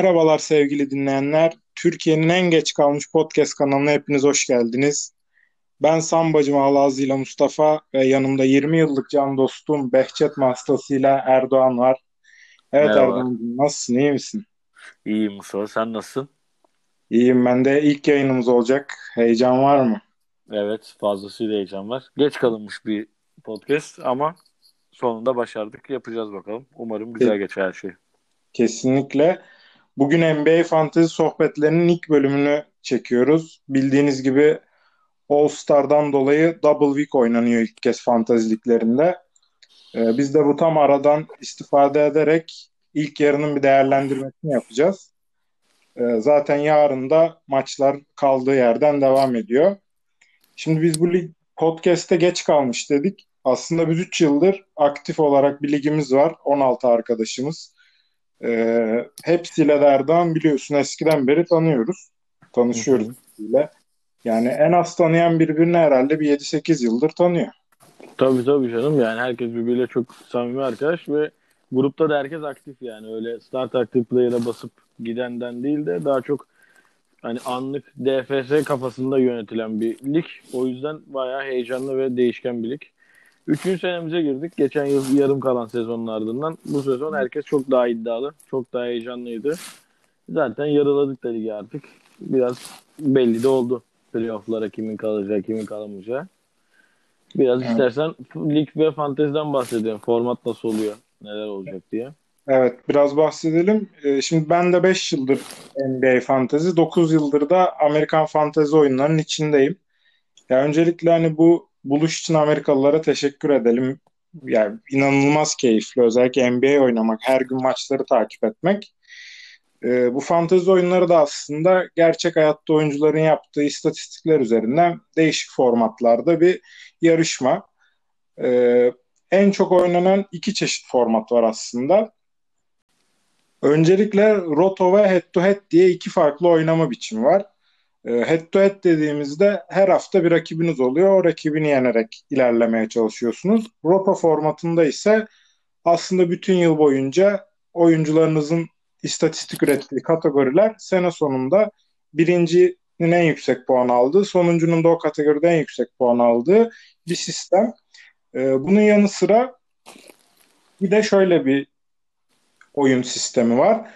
Merhabalar sevgili dinleyenler. Türkiye'nin en geç kalmış podcast kanalına hepiniz hoş geldiniz. Ben Sambacı Malazı ile Mustafa ve yanımda 20 yıllık can dostum Behçet Mastasıyla Erdoğan var. Evet Merhaba. Erdoğan nasılsın iyi misin? İyiyim Mustafa. Sen nasılsın? İyiyim ben de ilk yayınımız olacak. Heyecan var mı? Evet. Fazlasıyla heyecan var. Geç kalınmış bir podcast ama sonunda başardık. Yapacağız bakalım. Umarım güzel geçer her şey. Kesinlikle. Bugün NBA Fantezi sohbetlerinin ilk bölümünü çekiyoruz. Bildiğiniz gibi All Star'dan dolayı Double Week oynanıyor ilk kez fantezi liglerinde. Ee, biz de bu tam aradan istifade ederek ilk yarının bir değerlendirmesini yapacağız. Ee, zaten yarın da maçlar kaldığı yerden devam ediyor. Şimdi biz bu lig podcast'te geç kalmış dedik. Aslında biz 3 yıldır aktif olarak bir ligimiz var. 16 arkadaşımız. Ee, hepsiyle de Erdoğan biliyorsun eskiden beri tanıyoruz. Tanışıyoruz hepsiyle. Yani en az tanıyan birbirini herhalde bir 7-8 yıldır tanıyor. Tabii tabii canım. Yani herkes birbiriyle çok samimi arkadaş ve grupta da herkes aktif yani. Öyle start active player'a basıp gidenden değil de daha çok hani anlık DFS kafasında yönetilen bir lig. O yüzden bayağı heyecanlı ve değişken bir lig. Üçüncü senemize girdik. Geçen yıl yarım kalan sezonun ardından. Bu sezon herkes çok daha iddialı. Çok daha heyecanlıydı. Zaten yarıladık da ligi artık. Biraz belli de oldu. Playoff'lara kimin kalacağı, kimin kalamayacağı. Biraz Evet. istersen lig ve fanteziden bahsedelim. Format nasıl oluyor, neler olacak diye. Evet, biraz bahsedelim. Ee, şimdi ben de 5 yıldır NBA fantezi, 9 yıldır da Amerikan fantezi oyunlarının içindeyim. Ya öncelikle hani bu buluş için Amerikalılara teşekkür edelim. Yani inanılmaz keyifli. Özellikle NBA oynamak, her gün maçları takip etmek. Ee, bu fantezi oyunları da aslında gerçek hayatta oyuncuların yaptığı istatistikler üzerinden değişik formatlarda bir yarışma. Ee, en çok oynanan iki çeşit format var aslında. Öncelikle roto ve head to head diye iki farklı oynama biçimi var. E, Head to head dediğimizde her hafta bir rakibiniz oluyor. O rakibini yenerek ilerlemeye çalışıyorsunuz. Roto formatında ise aslında bütün yıl boyunca oyuncularınızın istatistik ürettiği kategoriler sene sonunda birincinin en yüksek puan aldığı, sonuncunun da o kategoride en yüksek puan aldığı bir sistem. E, bunun yanı sıra bir de şöyle bir oyun sistemi var.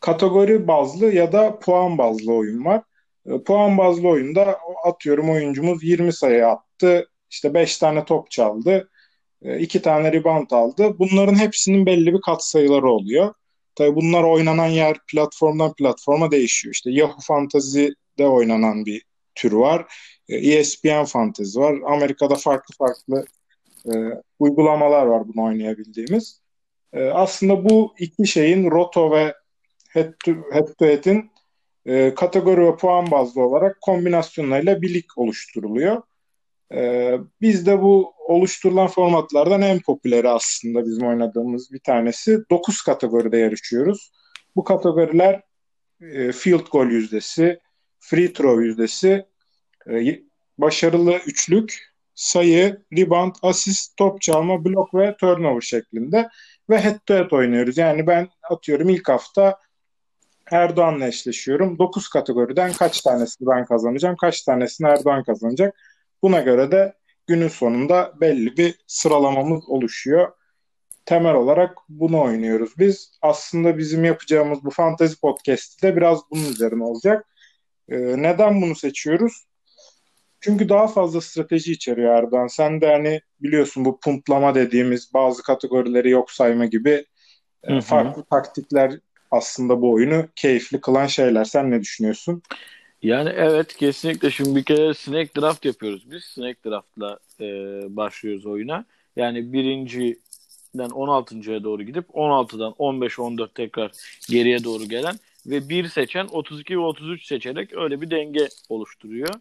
Kategori bazlı ya da puan bazlı oyun var. E, puan bazlı oyunda atıyorum oyuncumuz 20 sayı attı, işte 5 tane top çaldı, 2 tane rebound aldı. Bunların hepsinin belli bir katsayıları oluyor. Tabii bunlar oynanan yer platformdan platforma değişiyor. İşte Yahoo Fantasy'de oynanan bir tür var. E, ESPN Fantasy var. Amerika'da farklı farklı e, uygulamalar var bunu oynayabildiğimiz. E, aslında bu iki şeyin Roto ve head to Head'in e, kategori ve puan bazlı olarak kombinasyonlarıyla bir lig oluşturuluyor. E, biz de bu oluşturulan formatlardan en popüleri aslında bizim oynadığımız bir tanesi. 9 kategoride yarışıyoruz. Bu kategoriler e, field goal yüzdesi, free throw yüzdesi, e, başarılı üçlük, sayı, rebound, asist, top çalma, blok ve turnover şeklinde ve head to head oynuyoruz. Yani ben atıyorum ilk hafta Erdoğan'la eşleşiyorum. 9 kategoriden kaç tanesini ben kazanacağım, kaç tanesini Erdoğan kazanacak. Buna göre de günün sonunda belli bir sıralamamız oluşuyor. Temel olarak bunu oynuyoruz biz. Aslında bizim yapacağımız bu Fantasy Podcast'ı da biraz bunun üzerine olacak. Ee, neden bunu seçiyoruz? Çünkü daha fazla strateji içeriyor Erdoğan. Sen de hani biliyorsun bu puntlama dediğimiz bazı kategorileri yok sayma gibi e, Hı hı. farklı taktikler aslında bu oyunu keyifli kılan şeyler. Sen ne düşünüyorsun? Yani evet kesinlikle şimdi bir kere Snake Draft yapıyoruz biz. Snake Draft'la e, başlıyoruz oyuna. Yani birinciden 16.ya doğru gidip 16'dan 15-14 tekrar geriye doğru gelen ve bir seçen 32 ve 33 seçerek öyle bir denge oluşturuyor.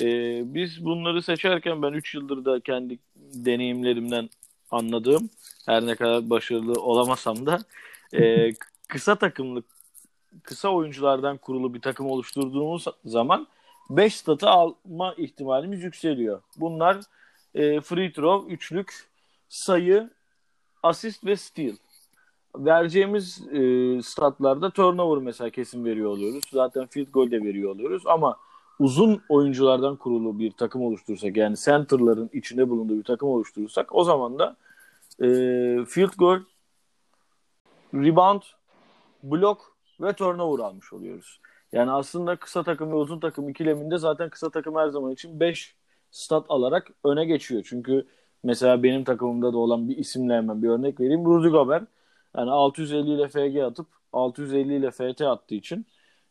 E, biz bunları seçerken ben 3 yıldır da kendi deneyimlerimden anladığım her ne kadar başarılı olamasam da e, kısa takımlık kısa oyunculardan kurulu bir takım oluşturduğumuz zaman 5 statı alma ihtimalimiz yükseliyor. Bunlar e, free throw, üçlük, sayı, asist ve steal. vereceğimiz e, statlarda turnover mesela kesin veriyor oluyoruz. Zaten field goal de veriyor oluyoruz ama uzun oyunculardan kurulu bir takım oluşturursak yani center'ların içinde bulunduğu bir takım oluşturursak o zaman da e, field goal, rebound, blok ve turnover almış oluyoruz. Yani aslında kısa takım ve uzun takım ikileminde zaten kısa takım her zaman için 5 stat alarak öne geçiyor. Çünkü mesela benim takımımda da olan bir isimle hemen bir örnek vereyim. Rudy Gobert yani 650 ile FG atıp 650 ile FT attığı için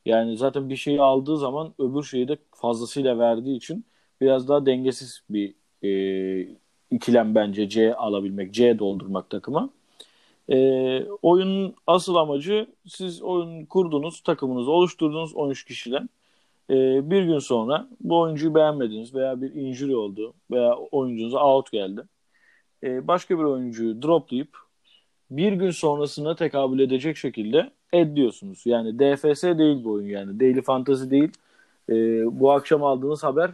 yani zaten bir şeyi aldığı zaman öbür şeyi de fazlasıyla verdiği için biraz daha dengesiz bir e, ikilem bence C alabilmek, C doldurmak takıma. E, oyunun asıl amacı siz oyun kurdunuz, takımınızı oluşturdunuz 13 kişiden. E, bir gün sonra bu oyuncuyu beğenmediniz veya bir injury oldu veya oyuncunuza out geldi. E, başka bir oyuncuyu droplayıp bir gün sonrasına tekabül edecek şekilde ediyorsunuz. Yani DFS değil bu oyun yani. Daily Fantasy değil. E, bu akşam aldığınız haber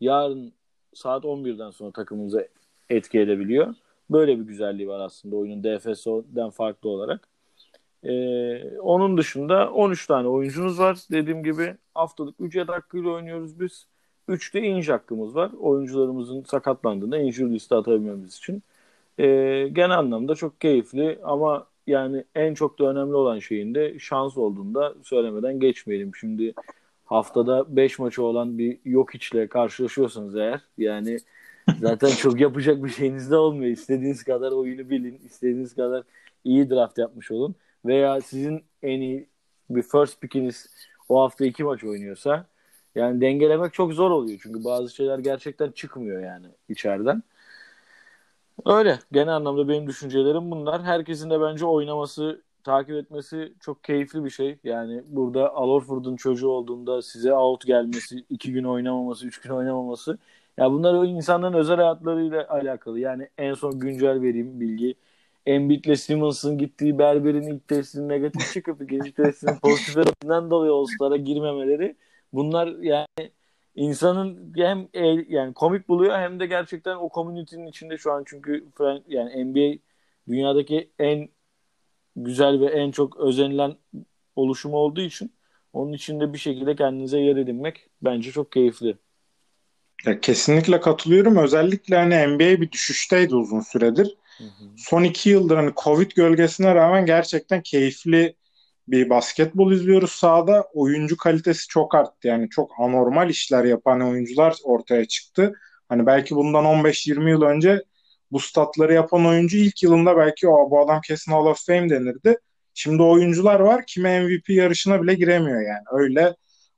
yarın saat 11'den sonra takımınıza etki edebiliyor. Böyle bir güzelliği var aslında oyunun DFS'den farklı olarak. Ee, onun dışında 13 tane oyuncunuz var. Dediğim gibi haftalık ücret hakkıyla oynuyoruz biz. 3 de hakkımız var. Oyuncularımızın sakatlandığında injury liste atabilmemiz için. Ee, genel anlamda çok keyifli ama yani en çok da önemli olan şeyin de şans olduğunda söylemeden geçmeyelim. Şimdi haftada 5 maçı olan bir yok içle karşılaşıyorsanız eğer yani zaten çok yapacak bir şeyiniz de olmuyor. İstediğiniz kadar oyunu bilin, istediğiniz kadar iyi draft yapmış olun veya sizin en iyi bir first pickiniz o hafta iki maç oynuyorsa yani dengelemek çok zor oluyor. Çünkü bazı şeyler gerçekten çıkmıyor yani içeriden. Öyle. Genel anlamda benim düşüncelerim bunlar. Herkesin de bence oynaması, takip etmesi çok keyifli bir şey. Yani burada Alorford'un çocuğu olduğunda size out gelmesi, iki gün oynamaması, üç gün oynamaması. Ya bunlar o insanların özel hayatlarıyla alakalı. Yani en son güncel vereyim bilgi. Embiid'le Simmons'ın gittiği berberin ilk testinin negatif çıkıp ikinci testinin pozitif dolayı All-Star'a girmemeleri. Bunlar yani insanın hem yani komik buluyor hem de gerçekten o community'nin içinde şu an çünkü yani NBA dünyadaki en güzel ve en çok özenilen oluşumu olduğu için onun içinde bir şekilde kendinize yer edinmek bence çok keyifli. Ya kesinlikle katılıyorum. Özellikle hani NBA bir düşüşteydi uzun süredir. Hı hı. Son iki yıldır hani Covid gölgesine rağmen gerçekten keyifli bir basketbol izliyoruz sahada. Oyuncu kalitesi çok arttı. Yani çok anormal işler yapan oyuncular ortaya çıktı. Hani belki bundan 15-20 yıl önce bu statları yapan oyuncu ilk yılında belki o bu adam kesin Hall of Fame denirdi. Şimdi oyuncular var kime MVP yarışına bile giremiyor yani. Öyle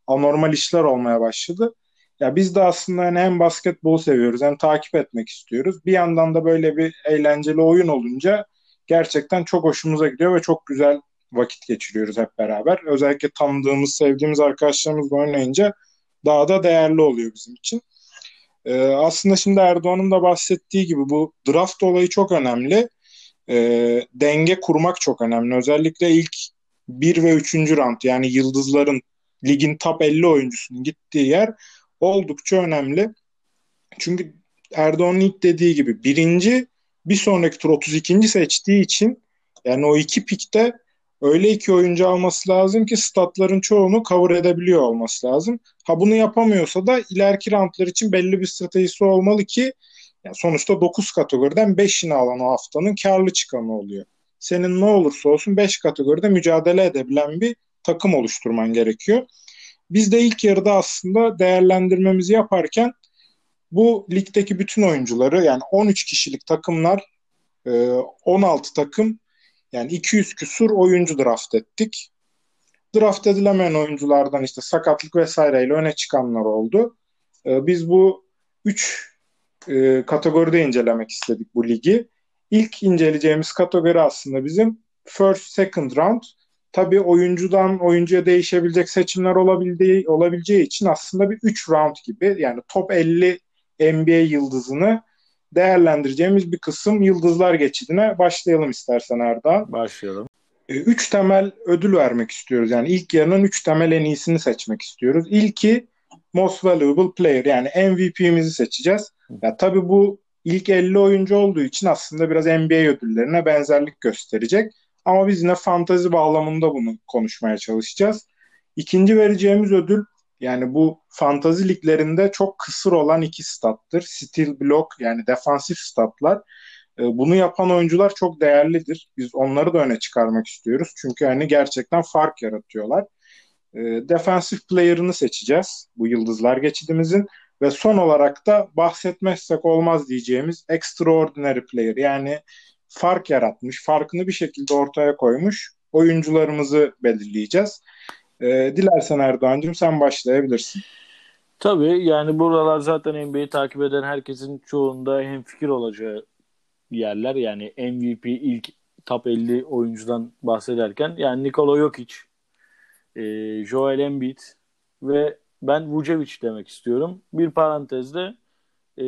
anormal işler olmaya başladı. Ya biz de aslında hani hem basketbol seviyoruz hem takip etmek istiyoruz. Bir yandan da böyle bir eğlenceli oyun olunca gerçekten çok hoşumuza gidiyor ve çok güzel vakit geçiriyoruz hep beraber. Özellikle tanıdığımız, sevdiğimiz arkadaşlarımızla oynayınca daha da değerli oluyor bizim için. Ee, aslında şimdi Erdoğan'ın da bahsettiği gibi bu draft olayı çok önemli. Ee, denge kurmak çok önemli. Özellikle ilk 1 ve 3. round yani yıldızların ligin top 50 oyuncusunun gittiği yer oldukça önemli. Çünkü Erdoğan'ın ilk dediği gibi birinci bir sonraki tur 32. seçtiği için yani o iki pikte öyle iki oyuncu alması lazım ki statların çoğunu cover edebiliyor olması lazım. Ha bunu yapamıyorsa da ileriki roundlar için belli bir stratejisi olmalı ki yani sonuçta 9 kategoriden 5'ini alan o haftanın karlı çıkanı oluyor. Senin ne olursa olsun 5 kategoride mücadele edebilen bir takım oluşturman gerekiyor. Biz de ilk yarıda aslında değerlendirmemizi yaparken bu ligdeki bütün oyuncuları yani 13 kişilik takımlar 16 takım yani 200 küsur oyuncu draft ettik. Draft edilemeyen oyunculardan işte sakatlık vesaireyle öne çıkanlar oldu. Ee, biz bu 3 e, kategoride incelemek istedik bu ligi. İlk inceleyeceğimiz kategori aslında bizim first, second round. Tabii oyuncudan oyuncuya değişebilecek seçimler olabildiği, olabileceği için aslında bir 3 round gibi yani top 50 NBA yıldızını değerlendireceğimiz bir kısım yıldızlar geçidine başlayalım istersen Erda. Başlayalım. E, üç temel ödül vermek istiyoruz. Yani ilk yarının üç temel en iyisini seçmek istiyoruz. İlki Most Valuable Player yani MVP'mizi seçeceğiz. Ya tabii bu ilk 50 oyuncu olduğu için aslında biraz NBA ödüllerine benzerlik gösterecek. Ama biz yine fantazi bağlamında bunu konuşmaya çalışacağız. İkinci vereceğimiz ödül yani bu fantazi liglerinde çok kısır olan iki stattır. Steel block yani defansif statlar. Ee, bunu yapan oyuncular çok değerlidir. Biz onları da öne çıkarmak istiyoruz. Çünkü hani gerçekten fark yaratıyorlar. Ee, defensif player'ını seçeceğiz bu yıldızlar geçidimizin. Ve son olarak da bahsetmezsek olmaz diyeceğimiz extraordinary player yani fark yaratmış, farkını bir şekilde ortaya koymuş oyuncularımızı belirleyeceğiz. E, dilersen Erdoğan'cığım sen başlayabilirsin. Tabii yani buralar zaten NBA'yi takip eden herkesin çoğunda hem fikir olacağı yerler. Yani MVP ilk top 50 oyuncudan bahsederken yani Nikola Jokic, e, Joel Embiid ve ben Vucevic demek istiyorum. Bir parantezde e,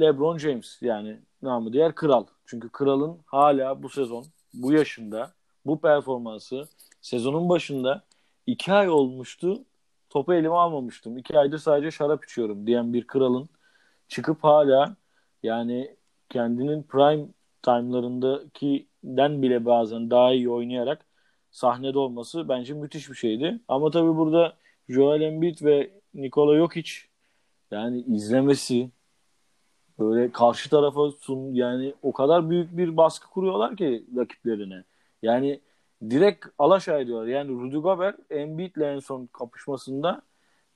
LeBron James yani namı diğer kral. Çünkü kralın hala bu sezon, bu yaşında, bu performansı sezonun başında iki ay olmuştu. Topu elime almamıştım. İki aydır sadece şarap içiyorum diyen bir kralın çıkıp hala yani kendinin prime time'larındakinden bile bazen daha iyi oynayarak sahnede olması bence müthiş bir şeydi. Ama tabii burada Joel Embiid ve Nikola Jokic yani izlemesi böyle karşı tarafa sun yani o kadar büyük bir baskı kuruyorlar ki rakiplerine. Yani direkt alaşağı ediyorlar. Yani Rudy Gobert Embiid'le en son kapışmasında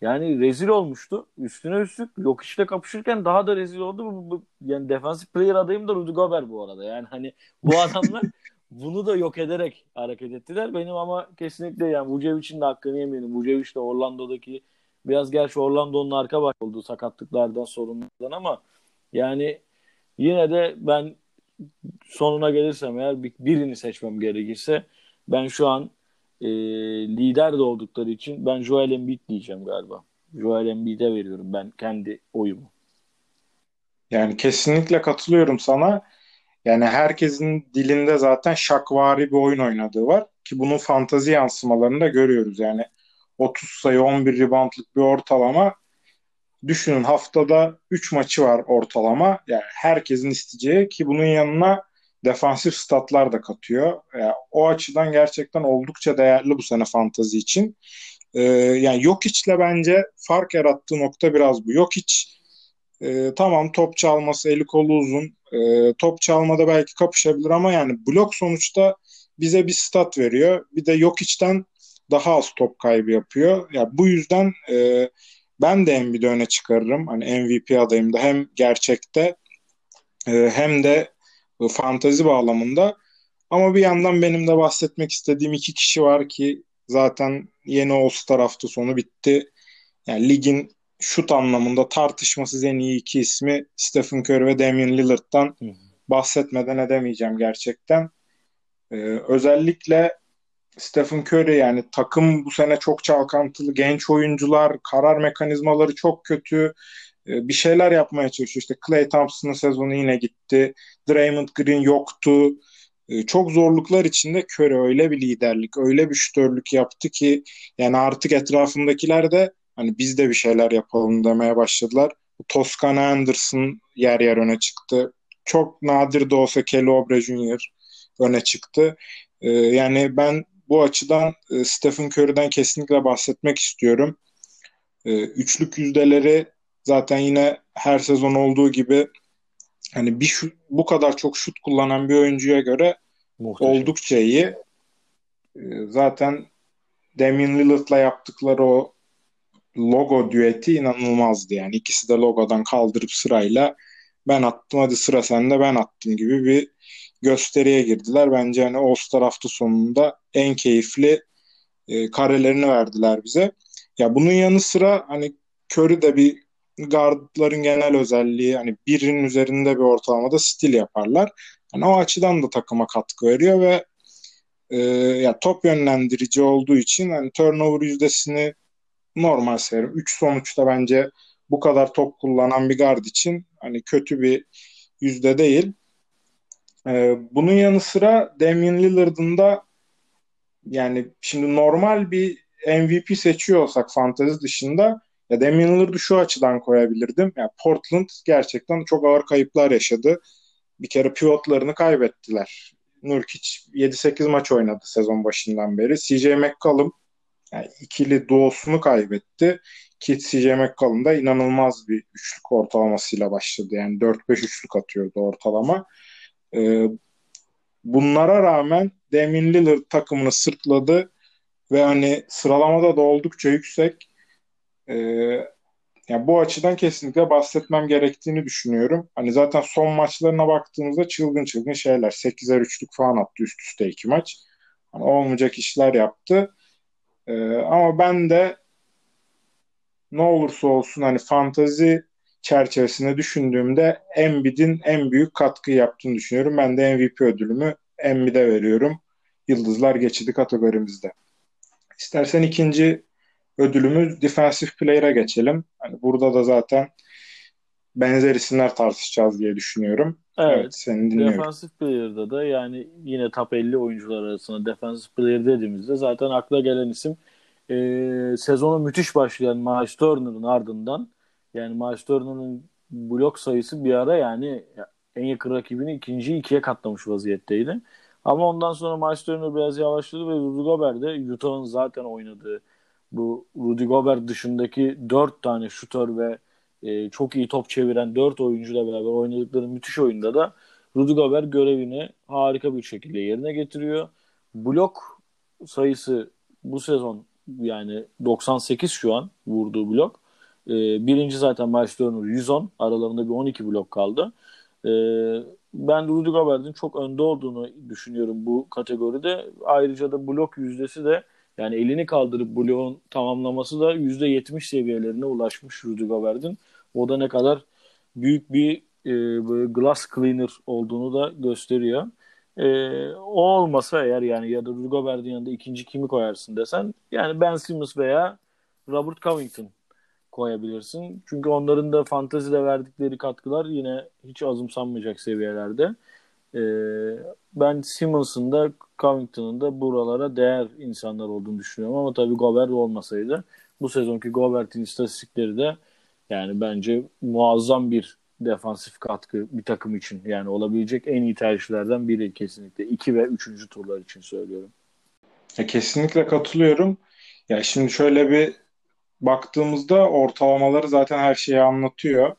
yani rezil olmuştu. Üstüne üstlük yok işte kapışırken daha da rezil oldu. Bu, bu, yani defensive player adayım da Rudy Gobert bu arada. Yani hani bu adamlar bunu da yok ederek hareket ettiler. Benim ama kesinlikle yani Vucevic'in de hakkını yemeyelim. Vucevic de Orlando'daki biraz gerçi Orlando'nun arka bak olduğu sakatlıklardan sorunlardan ama yani yine de ben sonuna gelirsem eğer birini seçmem gerekirse ben şu an e, lider de oldukları için ben Joel Embiid diyeceğim galiba. Joel Embiid'e veriyorum ben kendi oyumu. Yani kesinlikle katılıyorum sana. Yani herkesin dilinde zaten şakvari bir oyun oynadığı var. Ki bunun fantazi yansımalarını da görüyoruz. Yani 30 sayı 11 reboundlık bir ortalama. Düşünün haftada 3 maçı var ortalama. Yani herkesin isteyeceği ki bunun yanına defansif statlar da katıyor. Yani o açıdan gerçekten oldukça değerli bu sene fantazi için. Ee, yani Jokic'le bence fark yarattığı nokta biraz bu. Jokic e, tamam top çalması, eli kolu uzun. E, top çalmada belki kapışabilir ama yani blok sonuçta bize bir stat veriyor. Bir de Jokic'ten daha az top kaybı yapıyor. Ya yani bu yüzden e, ben de Embiid'i öne çıkarırım. Hani MVP adayım da hem gerçekte e, hem de fantazi bağlamında. Ama bir yandan benim de bahsetmek istediğim iki kişi var ki zaten yeni All-Star hafta sonu bitti. Yani ligin şut anlamında tartışmasız en iyi iki ismi Stephen Curry ve Damian Lillard'dan bahsetmeden edemeyeceğim gerçekten. Ee, özellikle Stephen Curry yani takım bu sene çok çalkantılı, genç oyuncular, karar mekanizmaları çok kötü. Ee, bir şeyler yapmaya çalışıyor. İşte Clay Thompson'ın sezonu yine gitti. Draymond Green yoktu. Ee, çok zorluklar içinde Curry öyle bir liderlik, öyle bir şütörlük yaptı ki yani artık etrafındakiler de hani biz de bir şeyler yapalım demeye başladılar. Toscana Anderson yer yer öne çıktı. Çok nadir de olsa Kelly Oubre Jr. öne çıktı. Ee, yani ben bu açıdan e, Stephen Curry'den kesinlikle bahsetmek istiyorum. üçlük yüzdeleri zaten yine her sezon olduğu gibi hani bir şut, bu kadar çok şut kullanan bir oyuncuya göre Muhteşem. oldukça iyi. Ee, zaten Damian Lillard'la yaptıkları o logo düeti inanılmazdı yani. ikisi de logodan kaldırıp sırayla ben attım hadi sıra sende ben attım gibi bir gösteriye girdiler. Bence hani All-Star hafta sonunda en keyifli e, karelerini verdiler bize. Ya bunun yanı sıra hani Curry de bir guardların genel özelliği hani birinin üzerinde bir ortalamada stil yaparlar. Yani o açıdan da takıma katkı veriyor ve e, ya top yönlendirici olduğu için hani turnover yüzdesini normal sayarım. 3 sonuçta bence bu kadar top kullanan bir guard için hani kötü bir yüzde değil. E, bunun yanı sıra Damian Lillard'ın da yani şimdi normal bir MVP seçiyor olsak fantezi dışında ya Damian Lillard'ı şu açıdan koyabilirdim. Ya Portland gerçekten çok ağır kayıplar yaşadı. Bir kere pivotlarını kaybettiler. Nurkic 7-8 maç oynadı sezon başından beri. CJ McCollum yani ikili duosunu kaybetti. Ki CJ McCollum da inanılmaz bir üçlük ortalamasıyla başladı. Yani 4-5 üçlük atıyordu ortalama. Ee, bunlara rağmen Damian Lillard takımını sırtladı ve hani sıralamada da oldukça yüksek. Ee, yani bu açıdan kesinlikle bahsetmem gerektiğini düşünüyorum. Hani zaten son maçlarına baktığımızda çılgın çılgın şeyler. 8'er üçlük falan attı üst üste iki maç. Hani olmayacak işler yaptı. Ee, ama ben de ne olursa olsun hani fantazi çerçevesinde düşündüğümde Embiid'in en büyük katkı yaptığını düşünüyorum. Ben de MVP ödülümü Embiid'e veriyorum. Yıldızlar geçidi kategorimizde. İstersen ikinci ödülümüz Defensive Player'a geçelim. Hani burada da zaten benzer isimler tartışacağız diye düşünüyorum. Evet, evet seni dinliyorum. Defensive Player'da da yani yine top 50 oyuncular arasında Defensive Player dediğimizde zaten akla gelen isim e, sezonu müthiş başlayan Miles Turner'ın ardından yani Turner'ın blok sayısı bir ara yani en yakın rakibini ikinci ikiye katlamış vaziyetteydi. Ama ondan sonra Turner biraz yavaşladı ve Rudy Gobert de Utah'ın zaten oynadığı bu Rudy Gobert dışındaki dört tane şutör ve e, çok iyi top çeviren dört oyuncuyla beraber oynadıkları müthiş oyunda da Rudy Gobert görevini harika bir şekilde yerine getiriyor. Blok sayısı bu sezon yani 98 şu an vurduğu blok. E, birinci zaten Turner 110. Aralarında bir 12 blok kaldı. E, ben Rudy Gobert'in çok önde olduğunu düşünüyorum bu kategoride. Ayrıca da blok yüzdesi de yani elini kaldırıp bloğun tamamlaması da %70 seviyelerine ulaşmış Rudy Gobert'in. O da ne kadar büyük bir e, glass cleaner olduğunu da gösteriyor. E, o olmasa eğer yani ya da Rudy Gobert'in yanında ikinci kimi koyarsın desen yani Ben Simmons veya Robert Covington koyabilirsin. Çünkü onların da fantazide verdikleri katkılar yine hiç azımsanmayacak seviyelerde. Ee, ben Simmons'ın da Covington'ın da buralara değer insanlar olduğunu düşünüyorum ama tabii Gobert olmasaydı bu sezonki Gobert'in istatistikleri de yani bence muazzam bir defansif katkı bir takım için. Yani olabilecek en iyi tercihlerden biri kesinlikle. 2 ve 3. turlar için söylüyorum. Ya kesinlikle katılıyorum. Ya şimdi şöyle bir baktığımızda ortalamaları zaten her şeyi anlatıyor.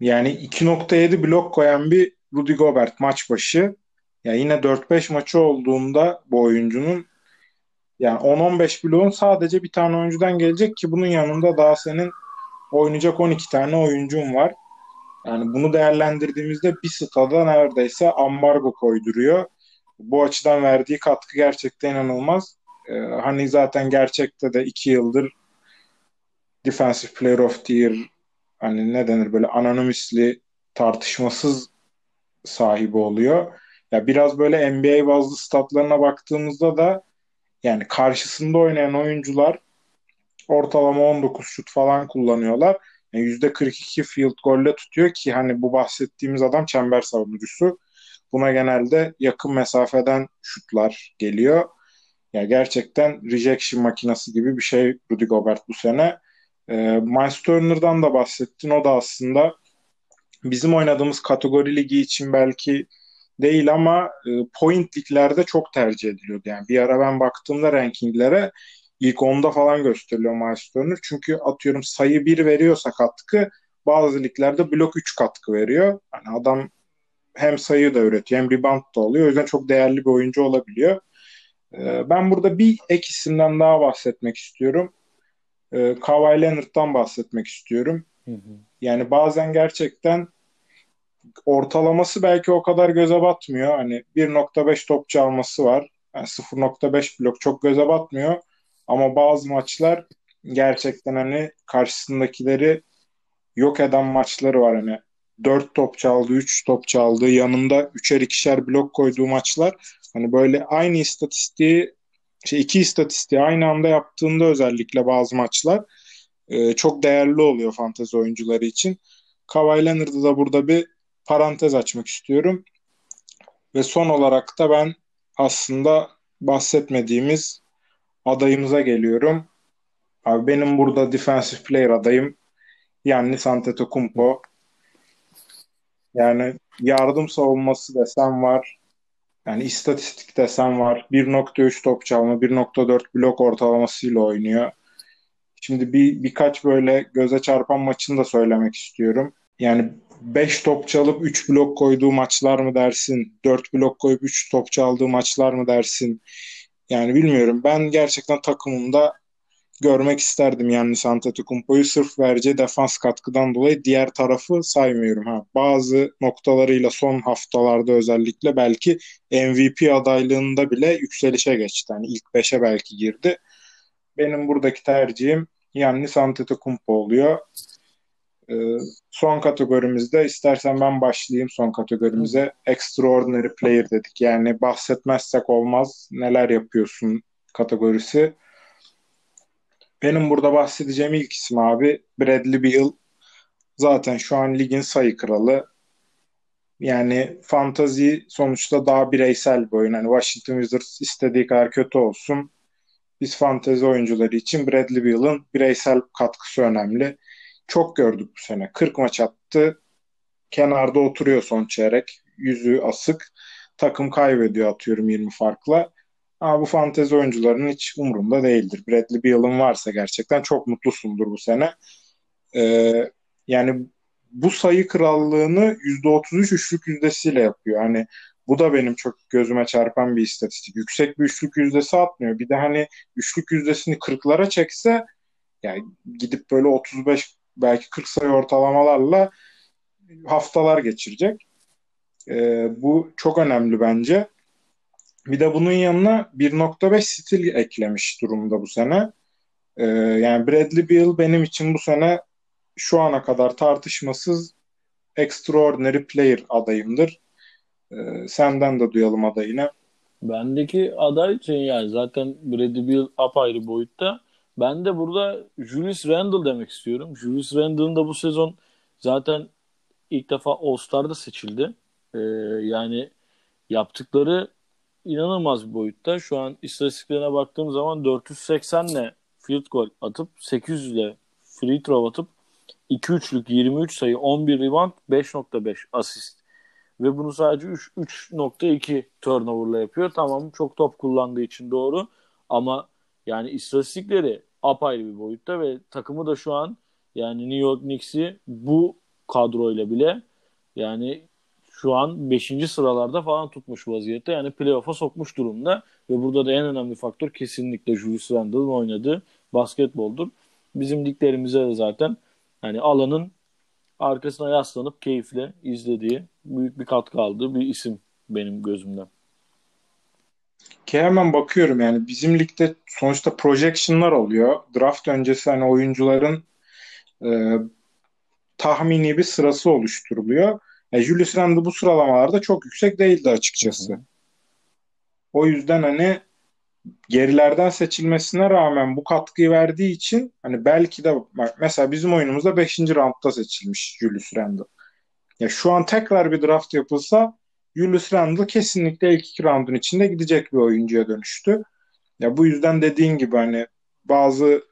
Yani 2.7 blok koyan bir Rudy Gobert maç başı. Yani yine 4-5 maçı olduğunda bu oyuncunun yani 10-15 bloğun sadece bir tane oyuncudan gelecek ki bunun yanında daha senin oynayacak 12 tane oyuncun var. Yani bunu değerlendirdiğimizde bir stada neredeyse ambargo koyduruyor. Bu açıdan verdiği katkı gerçekten inanılmaz. Ee, hani zaten gerçekte de iki yıldır Defensive Player of the Year hani ne denir böyle anonymously tartışmasız sahibi oluyor. Ya biraz böyle NBA bazlı statlarına baktığımızda da yani karşısında oynayan oyuncular ortalama 19 şut falan kullanıyorlar. Yani %42 field golle tutuyor ki hani bu bahsettiğimiz adam çember savunucusu. Buna genelde yakın mesafeden şutlar geliyor. Ya gerçekten rejection makinesi gibi bir şey Rudy Gobert bu sene. E, Miles Turner'dan da bahsettin. O da aslında bizim oynadığımız kategori ligi için belki değil ama e, point liglerde çok tercih ediliyordu. Yani bir ara ben baktığımda rankinglere ilk 10'da falan gösteriliyor Miles Turner. Çünkü atıyorum sayı 1 veriyorsa katkı bazı liglerde blok 3 katkı veriyor. Yani adam hem sayı da üretiyor hem rebound da oluyor. O yüzden çok değerli bir oyuncu olabiliyor. E, ben burada bir ek isimden daha bahsetmek istiyorum e, Kawhi Leonard'dan bahsetmek istiyorum. Hı hı. Yani bazen gerçekten ortalaması belki o kadar göze batmıyor. Hani 1.5 top çalması var. Yani 0.5 blok çok göze batmıyor. Ama bazı maçlar gerçekten hani karşısındakileri yok eden maçları var. Hani 4 top çaldı, 3 top çaldı, yanında 3'er 2'şer blok koyduğu maçlar. Hani böyle aynı istatistiği şey, iki istatistiği aynı anda yaptığında özellikle bazı maçlar e, çok değerli oluyor fantezi oyuncuları için. Kawhi Leonard'ı da burada bir parantez açmak istiyorum. Ve son olarak da ben aslında bahsetmediğimiz adayımıza geliyorum. Abi benim burada defensive player adayım Yannis Antetokounmpo. Yani yardım savunması desem var. Yani istatistik desen var. 1.3 top çalma, 1.4 blok ortalamasıyla oynuyor. Şimdi bir birkaç böyle göze çarpan maçını da söylemek istiyorum. Yani 5 top çalıp 3 blok koyduğu maçlar mı dersin? 4 blok koyup 3 top çaldığı maçlar mı dersin? Yani bilmiyorum. Ben gerçekten takımımda görmek isterdim yani Antetokounmpo'yu sırf vereceği defans katkıdan dolayı diğer tarafı saymıyorum. Ha, bazı noktalarıyla son haftalarda özellikle belki MVP adaylığında bile yükselişe geçti. Yani ilk 5'e belki girdi. Benim buradaki tercihim Yannis Antetokounmpo oluyor. Ee, son kategorimizde istersen ben başlayayım son kategorimize. Extraordinary Player dedik. Yani bahsetmezsek olmaz. Neler yapıyorsun kategorisi. Benim burada bahsedeceğim ilk isim abi Bradley Beal. Zaten şu an ligin sayı kralı. Yani fantazi sonuçta daha bireysel bir oyun. Yani Washington Wizards istediği kadar kötü olsun. Biz fantezi oyuncuları için Bradley Beal'ın bireysel katkısı önemli. Çok gördük bu sene. 40 maç attı. Kenarda oturuyor son çeyrek. Yüzü asık. Takım kaybediyor atıyorum 20 farkla. Ama bu fantezi oyuncuların hiç umurunda değildir. Bradley Beal'ın varsa gerçekten çok mutlusundur bu sene. Ee, yani bu sayı krallığını %33 üçlük yüzdesiyle yapıyor. Hani bu da benim çok gözüme çarpan bir istatistik. Yüksek bir üçlük yüzdesi atmıyor. Bir de hani üçlük yüzdesini 40'lara çekse yani gidip böyle 35 belki 40 sayı ortalamalarla haftalar geçirecek. Ee, bu çok önemli bence. Bir de bunun yanına 1.5 stil eklemiş durumda bu sene. Ee, yani Bradley Beal benim için bu sene şu ana kadar tartışmasız extraordinary player adayımdır. Ee, senden de duyalım adayını. Bendeki aday şey yani zaten Bradley Beal apayrı boyutta. Ben de burada Julius Randle demek istiyorum. Julius Randle'ın da bu sezon zaten ilk defa All-Star'da seçildi. Ee, yani yaptıkları inanılmaz bir boyutta. Şu an istatistiklerine baktığım zaman 480 ile field goal atıp 800 ile free throw atıp 2-3'lük 23 sayı 11 rebound 5.5 asist. Ve bunu sadece 3.2 turnover'la yapıyor. Tamam çok top kullandığı için doğru ama yani istatistikleri apayrı bir boyutta ve takımı da şu an yani New York Knicks'i bu kadroyla bile yani şu an 5. sıralarda falan tutmuş vaziyette. Yani playoff'a sokmuş durumda. Ve burada da en önemli faktör kesinlikle Julius Randle'ın oynadığı basketboldur. Bizim liglerimize de zaten hani alanın arkasına yaslanıp keyifle izlediği büyük bir katkı aldığı bir isim benim gözümden. Ki hemen bakıyorum yani bizim ligde sonuçta projection'lar oluyor. Draft öncesi hani oyuncuların e, tahmini bir sırası oluşturuluyor. Yani Julius Randle bu sıralamalarda çok yüksek değildi açıkçası. O yüzden hani gerilerden seçilmesine rağmen bu katkıyı verdiği için hani belki de mesela bizim oyunumuzda 5. roundda seçilmiş Julius Randle. Ya şu an tekrar bir draft yapılsa Julius Randle kesinlikle ilk iki roundun içinde gidecek bir oyuncuya dönüştü. Ya bu yüzden dediğin gibi hani bazı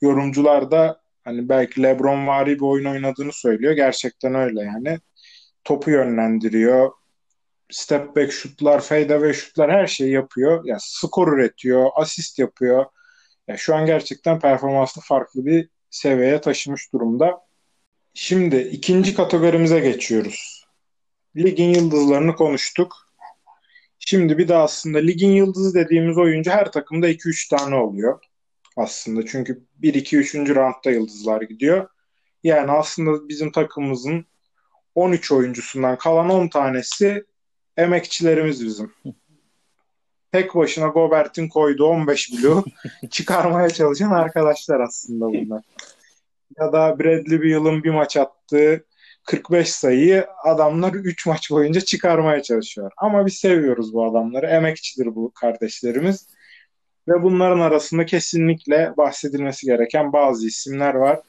yorumcular da hani belki LeBron vari bir oyun oynadığını söylüyor. Gerçekten öyle yani topu yönlendiriyor. Step back şutlar, fade away şutlar her şeyi yapıyor. Yani skor üretiyor, asist yapıyor. Yani şu an gerçekten performanslı farklı bir seviyeye taşımış durumda. Şimdi ikinci kategorimize geçiyoruz. Ligin yıldızlarını konuştuk. Şimdi bir de aslında ligin yıldızı dediğimiz oyuncu her takımda 2-3 tane oluyor. Aslında çünkü 1-2-3. roundda yıldızlar gidiyor. Yani aslında bizim takımımızın 13 oyuncusundan kalan 10 tanesi emekçilerimiz bizim. Tek başına Gobert'in koyduğu 15 bloğu çıkarmaya çalışan arkadaşlar aslında bunlar. Ya da Bradley Beal'ın bir maç attığı 45 sayıyı adamlar 3 maç boyunca çıkarmaya çalışıyor. Ama biz seviyoruz bu adamları. Emekçidir bu kardeşlerimiz. Ve bunların arasında kesinlikle bahsedilmesi gereken bazı isimler var.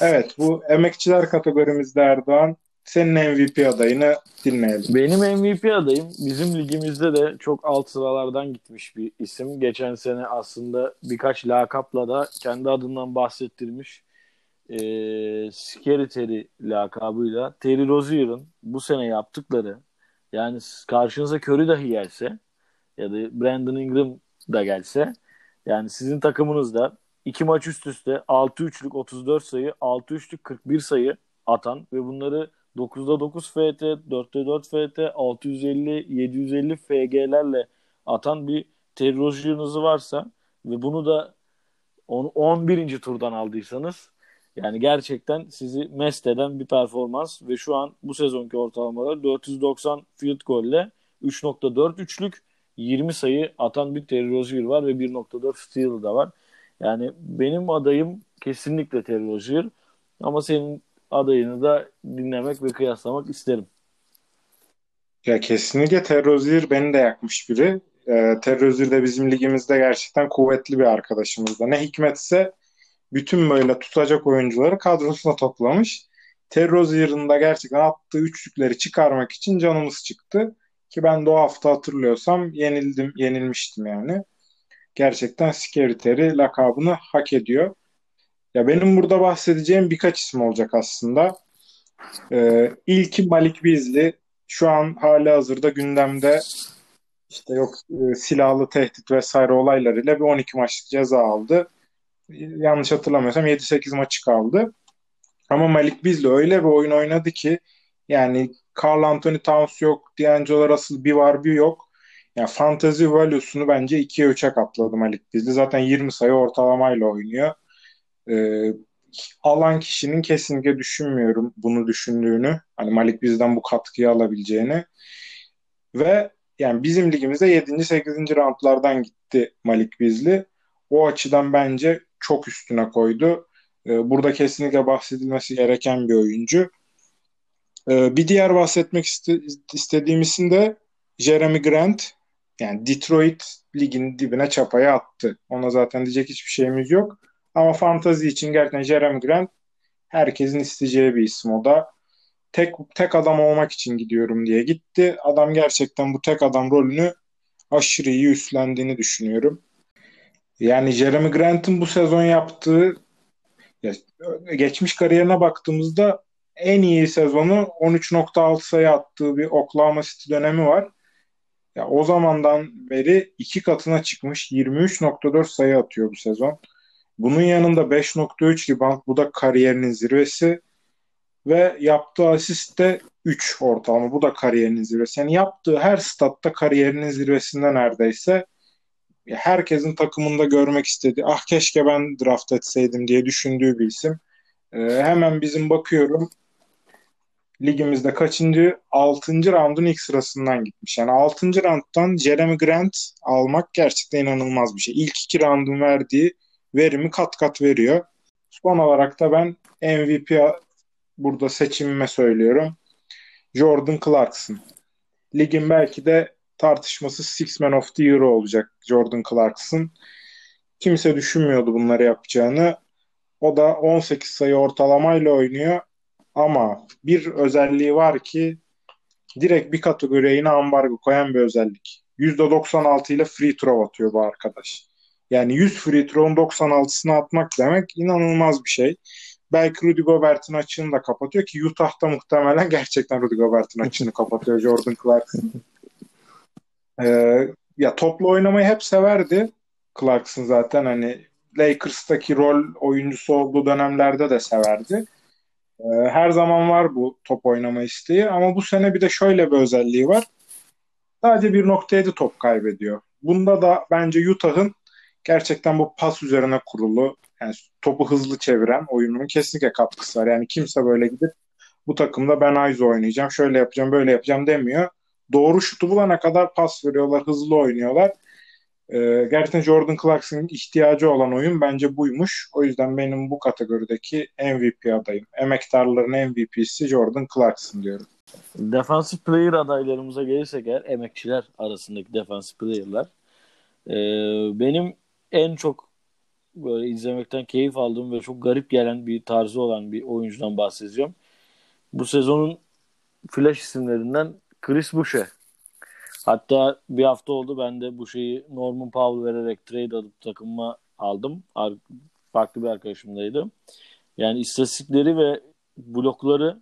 Evet bu emekçiler kategorimizde Erdoğan senin MVP adayını dinleyelim. Benim MVP adayım bizim ligimizde de çok alt sıralardan gitmiş bir isim. Geçen sene aslında birkaç lakapla da kendi adından bahsettirmiş. E, Scary Terry lakabıyla Terry Rozier'ın bu sene yaptıkları Yani karşınıza Curry dahi gelse ya da Brandon Ingram da gelse yani sizin takımınızda iki maç üst üste 6-3'lük 34 sayı, 6-3'lük 41 sayı atan ve bunları 9'da 9 FT, 4'te 4 FT, 650, 750 FG'lerle atan bir terörcünüz varsa ve bunu da 11. turdan aldıysanız yani gerçekten sizi mest eden bir performans ve şu an bu sezonki ortalamaları 490 field goal ile 3.4 üçlük 20 sayı atan bir Terry Rozier var ve 1.4 steal da var. Yani benim adayım kesinlikle Terry Rozier ama senin adayını da dinlemek ve kıyaslamak isterim. Ya kesinlikle Terry Rozier beni de yakmış biri. Ee, Terry Rozier de bizim ligimizde gerçekten kuvvetli bir arkadaşımız da. Ne hikmetse bütün böyle tutacak oyuncuları kadrosuna toplamış. Terry Rozier'ın da gerçekten attığı üçlükleri çıkarmak için canımız çıktı. Ki ben de o hafta hatırlıyorsam yenildim, yenilmiştim yani. Gerçekten Scary Terry lakabını hak ediyor. Ya benim burada bahsedeceğim birkaç isim olacak aslında. Ee, ilki Malik Beasley. Şu an hali hazırda gündemde işte yok e, silahlı tehdit vesaire olaylarıyla bir 12 maçlık ceza aldı. Yanlış hatırlamıyorsam 7-8 maçı kaldı. Ama Malik Beasley öyle bir oyun oynadı ki yani Carl Anthony Towns yok, D'Angelo Russell bir var bir yok. Yani fantasy value'sunu bence 2'ye 3'e katladı Malik Beasley. Zaten 20 sayı ortalamayla oynuyor. Ee, alan kişinin kesinlikle düşünmüyorum bunu düşündüğünü. Hani Malik bizden bu katkıyı alabileceğini. Ve yani bizim ligimizde 7. 8. roundlardan gitti Malik Bizli. O açıdan bence çok üstüne koydu. Ee, burada kesinlikle bahsedilmesi gereken bir oyuncu. Ee, bir diğer bahsetmek iste- istediğim isim de Jeremy Grant. Yani Detroit ligin dibine çapayı attı. Ona zaten diyecek hiçbir şeyimiz yok. Ama fantazi için gerçekten Jeremy Grant herkesin isteyeceği bir isim o da. Tek, tek adam olmak için gidiyorum diye gitti. Adam gerçekten bu tek adam rolünü aşırı iyi üstlendiğini düşünüyorum. Yani Jeremy Grant'ın bu sezon yaptığı ya, geçmiş kariyerine baktığımızda en iyi sezonu 13.6 sayı attığı bir Oklahoma City dönemi var. Ya o zamandan beri iki katına çıkmış 23.4 sayı atıyor bu sezon. Bunun yanında 5.3 rebound bu da kariyerinin zirvesi ve yaptığı asist de 3 ortalama. Bu da kariyerinin zirvesi. Yani yaptığı her statta kariyerinin zirvesinde neredeyse herkesin takımında görmek istediği, ah keşke ben draft etseydim diye düşündüğü bir isim. Ee, hemen bizim bakıyorum ligimizde kaçıncı? 6. roundun ilk sırasından gitmiş. Yani 6. rounddan Jeremy Grant almak gerçekten inanılmaz bir şey. İlk iki roundun verdiği verimi kat kat veriyor. Son olarak da ben MVP burada seçimime söylüyorum. Jordan Clarkson. Ligin belki de tartışması Six Man of the Year olacak Jordan Clarkson. Kimse düşünmüyordu bunları yapacağını. O da 18 sayı ortalamayla oynuyor. Ama bir özelliği var ki direkt bir kategoriye yine ambargo koyan bir özellik. %96 ile free throw atıyor bu arkadaş. Yani 100 free throw'un 96'sını atmak demek inanılmaz bir şey. Belki Rudy Gobert'in açığını da kapatıyor ki Utah'ta muhtemelen gerçekten Rudy Gobert'in açığını kapatıyor Jordan Clarkson. Ee, ya toplu oynamayı hep severdi Clarkson zaten hani Lakers'taki rol oyuncusu olduğu dönemlerde de severdi. Ee, her zaman var bu top oynama isteği ama bu sene bir de şöyle bir özelliği var. Sadece 1.7 top kaybediyor. Bunda da bence Utah'ın gerçekten bu pas üzerine kurulu yani topu hızlı çeviren oyunun kesinlikle katkısı var. Yani kimse böyle gidip bu takımda ben Aizo oynayacağım, şöyle yapacağım, böyle yapacağım demiyor. Doğru şutu bulana kadar pas veriyorlar, hızlı oynuyorlar. Ee, gerçekten Jordan Clarkson'ın ihtiyacı olan oyun bence buymuş. O yüzden benim bu kategorideki MVP adayım. Emektarların MVP'si Jordan Clarkson diyorum. Defensive player adaylarımıza gelirsek eğer emekçiler arasındaki defensive player'lar ee, benim en çok böyle izlemekten keyif aldığım ve çok garip gelen bir tarzı olan bir oyuncudan bahsedeceğim. Bu sezonun flash isimlerinden Chris Boucher. Hatta bir hafta oldu ben de bu şeyi Norman Powell vererek trade alıp takımıma aldım. Farklı bir arkadaşımdaydı. Yani istatistikleri ve blokları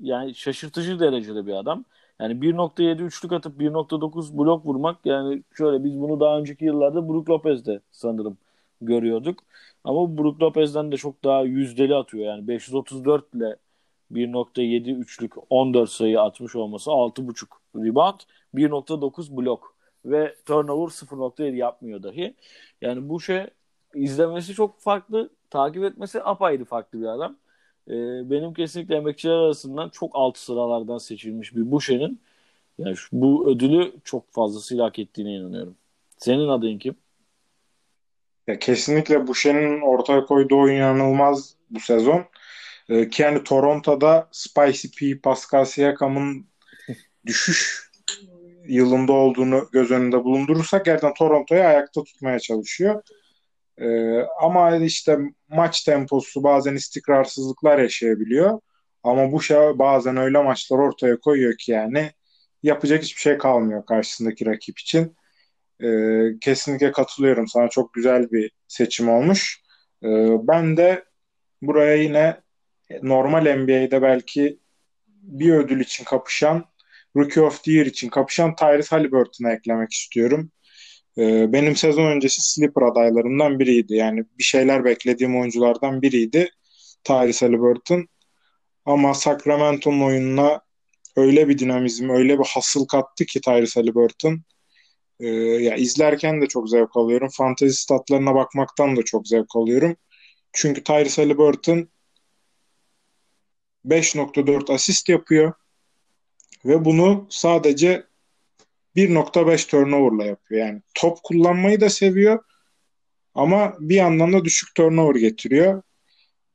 yani şaşırtıcı derecede bir adam. Yani 1.7 üçlük atıp 1.9 blok vurmak yani şöyle biz bunu daha önceki yıllarda Brook Lopez'de sanırım görüyorduk. Ama Brook Lopez'den de çok daha yüzdeli atıyor. Yani 534 ile 1.7 üçlük 14 sayı atmış olması 6.5 rebound 1.9 blok ve turnover 0.7 yapmıyor dahi. Yani bu şey izlemesi çok farklı. Takip etmesi apayrı farklı bir adam. Ee, benim kesinlikle emekçiler arasından çok alt sıralardan seçilmiş bir Buşe'nin yani şu, bu ödülü çok fazlasıyla hak ettiğine inanıyorum. Senin adın kim? Ya kesinlikle Buşe'nin ortaya koyduğu oyun inanılmaz bu sezon. Ee, ki yani Toronto'da Spicy P, Pascal Siakam'ın düşüş yılında olduğunu göz önünde bulundurursak gerçekten Toronto'yu ayakta tutmaya çalışıyor. Ee, ama işte maç temposu bazen istikrarsızlıklar yaşayabiliyor. Ama bu şey bazen öyle maçlar ortaya koyuyor ki yani yapacak hiçbir şey kalmıyor karşısındaki rakip için. Ee, kesinlikle katılıyorum sana. Çok güzel bir seçim olmuş. Ee, ben de buraya yine normal NBA'de belki bir ödül için kapışan Rookie of the Year için kapışan Tyrese Halliburton'a eklemek istiyorum. Ee, benim sezon öncesi sleeper adaylarımdan biriydi. Yani bir şeyler beklediğim oyunculardan biriydi Tyrese Halliburton. Ama Sacramento'nun oyununa öyle bir dinamizm, öyle bir hasıl kattı ki Tyrese Halliburton. Ee, ya izlerken de çok zevk alıyorum. Fantezi statlarına bakmaktan da çok zevk alıyorum. Çünkü Tyrese Halliburton 5.4 asist yapıyor ve bunu sadece 1.5 turnover'la yapıyor. Yani top kullanmayı da seviyor ama bir yandan da düşük turnover getiriyor.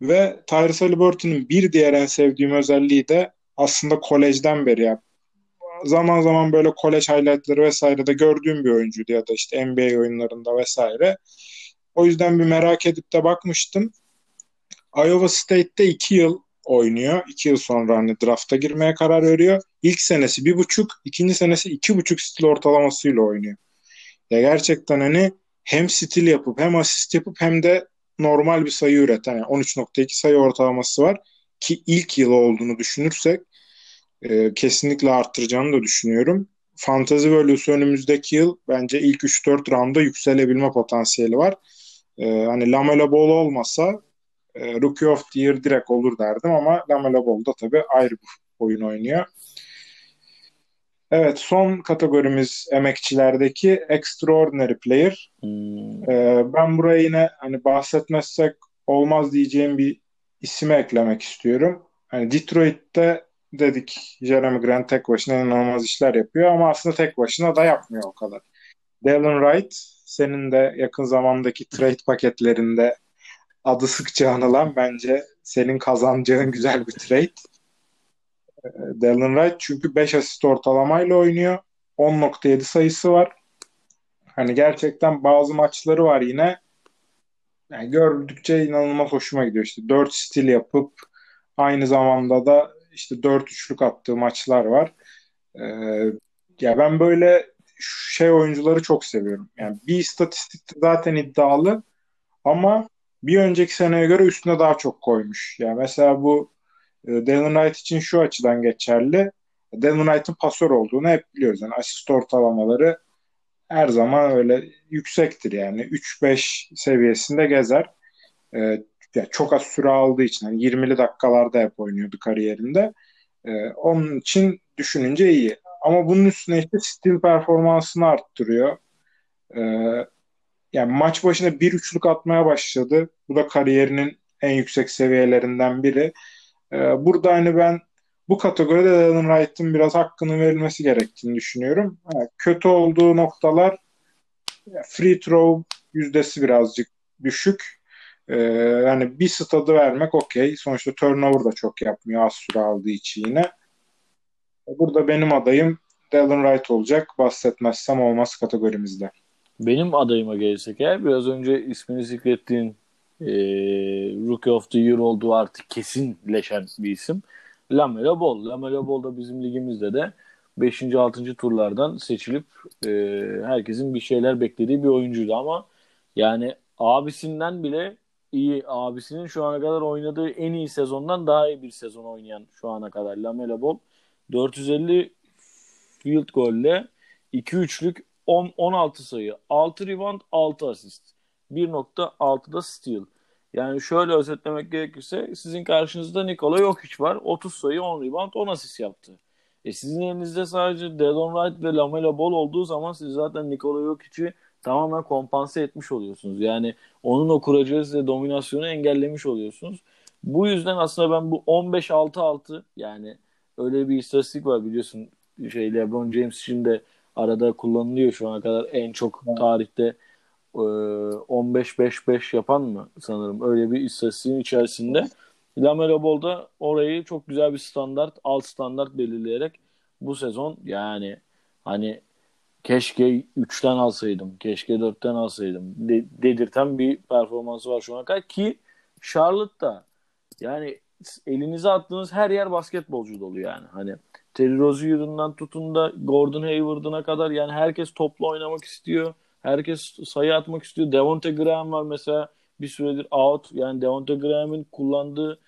Ve Tyrese Halliburton'un bir diğer en sevdiğim özelliği de aslında kolejden beri ya zaman zaman böyle kolej highlightları vesaire de gördüğüm bir oyuncuydu ya da işte NBA oyunlarında vesaire. O yüzden bir merak edip de bakmıştım. Iowa State'te iki yıl oynuyor. İki yıl sonra hani drafta girmeye karar veriyor. İlk senesi bir buçuk, ikinci senesi iki buçuk stil ortalamasıyla oynuyor. Ya gerçekten hani hem stil yapıp hem asist yapıp hem de normal bir sayı üreten yani 13.2 sayı ortalaması var ki ilk yılı olduğunu düşünürsek e, kesinlikle arttıracağını da düşünüyorum. Fantasy bölgesi önümüzdeki yıl bence ilk 3-4 rounda yükselebilme potansiyeli var. E, hani Lamela Ball olmasa e, Rookie of the Year direkt olur derdim ama Lamela Ball da tabii ayrı bir oyun oynuyor. Evet son kategorimiz emekçilerdeki Extraordinary Player. Hmm. Ee, ben buraya yine hani bahsetmezsek olmaz diyeceğim bir isime eklemek istiyorum. Hani Detroit'te dedik Jeremy Grant tek başına inanılmaz işler yapıyor ama aslında tek başına da yapmıyor o kadar. Dylan Wright senin de yakın zamandaki trade paketlerinde adı sıkça anılan bence senin kazanacağın güzel bir trade. Dylan Wright çünkü 5 asist ortalamayla oynuyor. 10.7 sayısı var. Hani gerçekten bazı maçları var yine. Yani gördükçe inanılmaz hoşuma gidiyor. İşte 4 stil yapıp aynı zamanda da işte 4 üçlük attığı maçlar var. Ee, ya ben böyle şey oyuncuları çok seviyorum. Yani bir istatistikte zaten iddialı ama bir önceki seneye göre üstüne daha çok koymuş. Yani mesela bu e, Dylan Wright için şu açıdan geçerli. Dylan Wright'ın pasör olduğunu hep biliyoruz. Yani asist ortalamaları her zaman öyle yüksektir yani. 3-5 seviyesinde gezer. E, yani çok az süre aldığı için yani 20'li dakikalarda hep oynuyordu kariyerinde. E, onun için düşününce iyi. Ama bunun üstüne işte stil performansını arttırıyor. E, yani maç başına bir üçlük atmaya başladı. Bu da kariyerinin en yüksek seviyelerinden biri. Ee, burada hani ben bu kategoride Dylan Wright'ın biraz hakkını verilmesi gerektiğini düşünüyorum. Yani kötü olduğu noktalar free throw yüzdesi birazcık düşük. Ee, yani bir stadı vermek okey. Sonuçta turnover da çok yapmıyor az süre aldığı için yine. Burada benim adayım Dylan Wright olacak. Bahsetmezsem olmaz kategorimizde. Benim adayıma gelirsek eğer biraz önce ismini zikrettiğin e, Rookie of the Year olduğu artık kesinleşen bir isim. Lamela Ball. Lamela Ball da bizim ligimizde de 5. 6. turlardan seçilip e, herkesin bir şeyler beklediği bir oyuncuydu ama yani abisinden bile iyi abisinin şu ana kadar oynadığı en iyi sezondan daha iyi bir sezon oynayan şu ana kadar Lamela Ball 450 field golle 2 üçlük 10 16 sayı, 6 rebound, 6 asist. 1.6'da steal. Yani şöyle özetlemek gerekirse sizin karşınızda Nikola Jokic var. 30 sayı, 10 rebound, 10 asist yaptı. E sizin elinizde sadece Delon Wright ve Lamelo Ball olduğu zaman siz zaten Nikola Jokic'i tamamen kompanse etmiş oluyorsunuz. Yani onun o kuracağı size dominasyonu engellemiş oluyorsunuz. Bu yüzden aslında ben bu 15-6-6 yani öyle bir istatistik var biliyorsun şey LeBron James için de arada kullanılıyor şu ana kadar. En çok tarihte 15-5-5 yapan mı sanırım? Öyle bir istatistiğin içerisinde. Lamelo Ball da orayı çok güzel bir standart, alt standart belirleyerek bu sezon yani hani keşke 3'ten alsaydım, keşke 4'ten alsaydım de, dedirten bir performansı var şu ana kadar. Ki Charlotte'da yani elinize attığınız her yer basketbolcu dolu yani. Hani Terry Rozier'ından tutun da Gordon Hayward'ına kadar yani herkes toplu oynamak istiyor. Herkes sayı atmak istiyor. Devonte Graham var mesela bir süredir out. Yani Devonte Graham'in kullandığı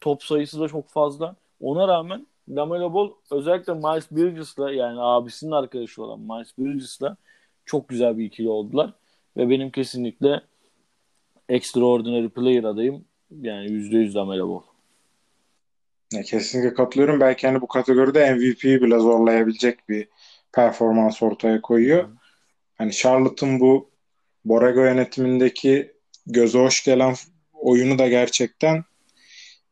top sayısı da çok fazla. Ona rağmen Lamelo Ball özellikle Miles Bridges'la yani abisinin arkadaşı olan Miles Bridges'la çok güzel bir ikili oldular. Ve benim kesinlikle extraordinary player adayım. Yani %100 Lamelo Ball. Ya kesinlikle katılıyorum. Belki hani bu kategoride MVP'yi bile zorlayabilecek bir performans ortaya koyuyor. Hı. Hani Charlotte'ın bu Borrego yönetimindeki göze hoş gelen oyunu da gerçekten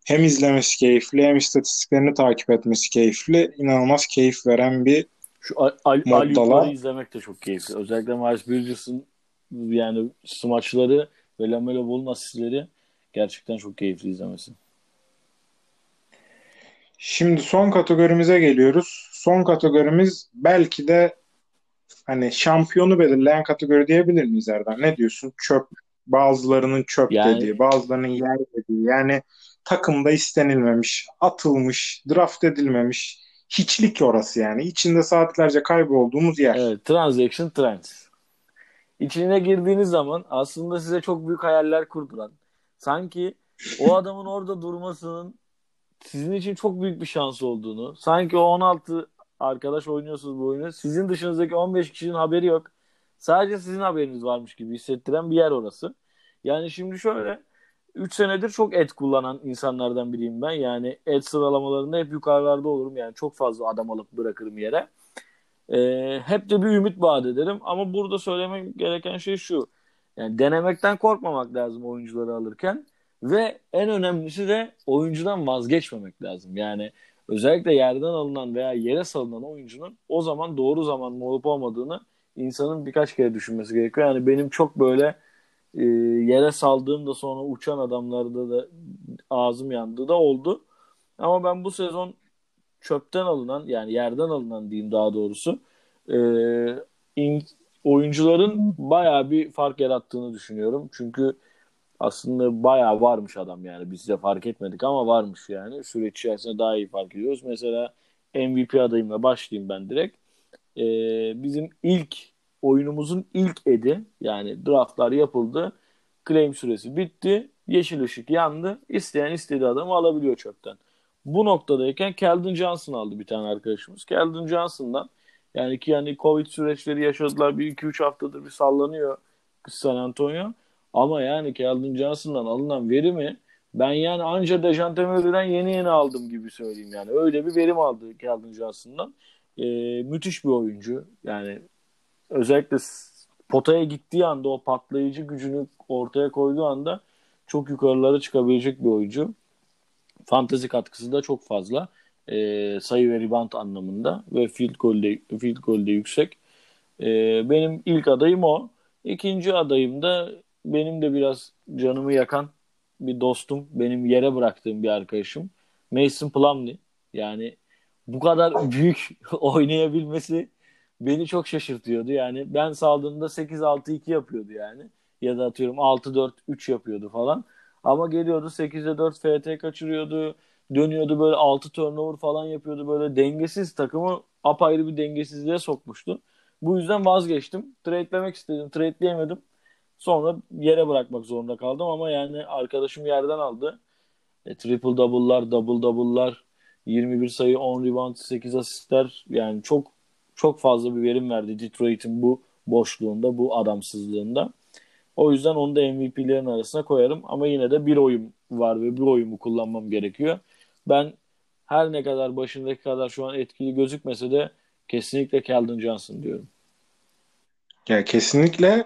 hem izlemesi keyifli hem istatistiklerini takip etmesi keyifli. inanılmaz keyif veren bir şu Al moddalar. izlemek de çok keyifli. Özellikle Miles Bridges'ın yani smaçları ve Lamelo Ball'un asistleri gerçekten çok keyifli izlemesi. Şimdi son kategorimize geliyoruz. Son kategorimiz belki de hani şampiyonu belirleyen kategori diyebilir miyiz Erdem? Ne diyorsun? Çöp. Bazılarının çöp yani... dediği, bazılarının yer dediği. Yani takımda istenilmemiş, atılmış, draft edilmemiş. Hiçlik orası yani. İçinde saatlerce kaybolduğumuz yer. Evet, transaction trends. İçine girdiğiniz zaman aslında size çok büyük hayaller kurdular. Sanki o adamın orada durmasının sizin için çok büyük bir şans olduğunu, sanki o 16 arkadaş oynuyorsunuz bu oyunu, sizin dışınızdaki 15 kişinin haberi yok. Sadece sizin haberiniz varmış gibi hissettiren bir yer orası. Yani şimdi şöyle 3 senedir çok et kullanan insanlardan biriyim ben. Yani et sıralamalarında hep yukarılarda olurum. Yani çok fazla adam alıp bırakırım yere. Ee, hep de bir ümit vaat ederim. Ama burada söylemek gereken şey şu. Yani denemekten korkmamak lazım oyuncuları alırken. Ve en önemlisi de oyuncudan vazgeçmemek lazım. Yani özellikle yerden alınan veya yere salınan oyuncunun o zaman doğru zaman mı olup olmadığını insanın birkaç kere düşünmesi gerekiyor. Yani benim çok böyle e, yere saldığımda sonra uçan adamlarda da ağzım yandı da oldu. Ama ben bu sezon çöpten alınan yani yerden alınan diyeyim daha doğrusu e, in, oyuncuların bayağı bir fark yarattığını düşünüyorum. Çünkü aslında bayağı varmış adam yani biz de fark etmedik ama varmış yani süreç içerisinde daha iyi fark ediyoruz. Mesela MVP adayımla başlayayım ben direkt. Ee, bizim ilk oyunumuzun ilk edi yani draftlar yapıldı. Claim süresi bitti. Yeşil ışık yandı. İsteyen istediği adamı alabiliyor çöpten. Bu noktadayken Keldon Johnson aldı bir tane arkadaşımız. Keldon Johnson'dan yani ki yani Covid süreçleri yaşadılar. Bir iki üç haftadır bir sallanıyor San Antonio. Ama yani Keldon Johnson'dan alınan verimi ben yani anca Dejante Murray'den yeni yeni aldım gibi söyleyeyim yani. Öyle bir verim aldı Keldon Johnson'dan. Ee, müthiş bir oyuncu. Yani özellikle potaya gittiği anda o patlayıcı gücünü ortaya koyduğu anda çok yukarılara çıkabilecek bir oyuncu. Fantezi katkısı da çok fazla. E, sayı ve rebound anlamında ve field goal'de, field goal'de yüksek. E, benim ilk adayım o. İkinci adayım da benim de biraz canımı yakan bir dostum. Benim yere bıraktığım bir arkadaşım. Mason Plumlee. Yani bu kadar büyük oynayabilmesi beni çok şaşırtıyordu. Yani ben saldığımda 8-6-2 yapıyordu yani. Ya da atıyorum 6-4-3 yapıyordu falan. Ama geliyordu 8'e 4 FT kaçırıyordu. Dönüyordu böyle 6 turnover falan yapıyordu. Böyle dengesiz takımı apayrı bir dengesizliğe sokmuştu. Bu yüzden vazgeçtim. Trade'lemek istedim. Trade'leyemedim. Sonra yere bırakmak zorunda kaldım ama yani arkadaşım yerden aldı. E, triple double'lar, double double'lar, 21 sayı, 10 rebound, 8 asistler yani çok çok fazla bir verim verdi Detroit'in bu boşluğunda, bu adamsızlığında. O yüzden onu da MVP'lerin arasına koyarım. Ama yine de bir oyun var ve bir oyumu kullanmam gerekiyor. Ben her ne kadar başındaki kadar şu an etkili gözükmese de kesinlikle Keldon Johnson diyorum. Ya kesinlikle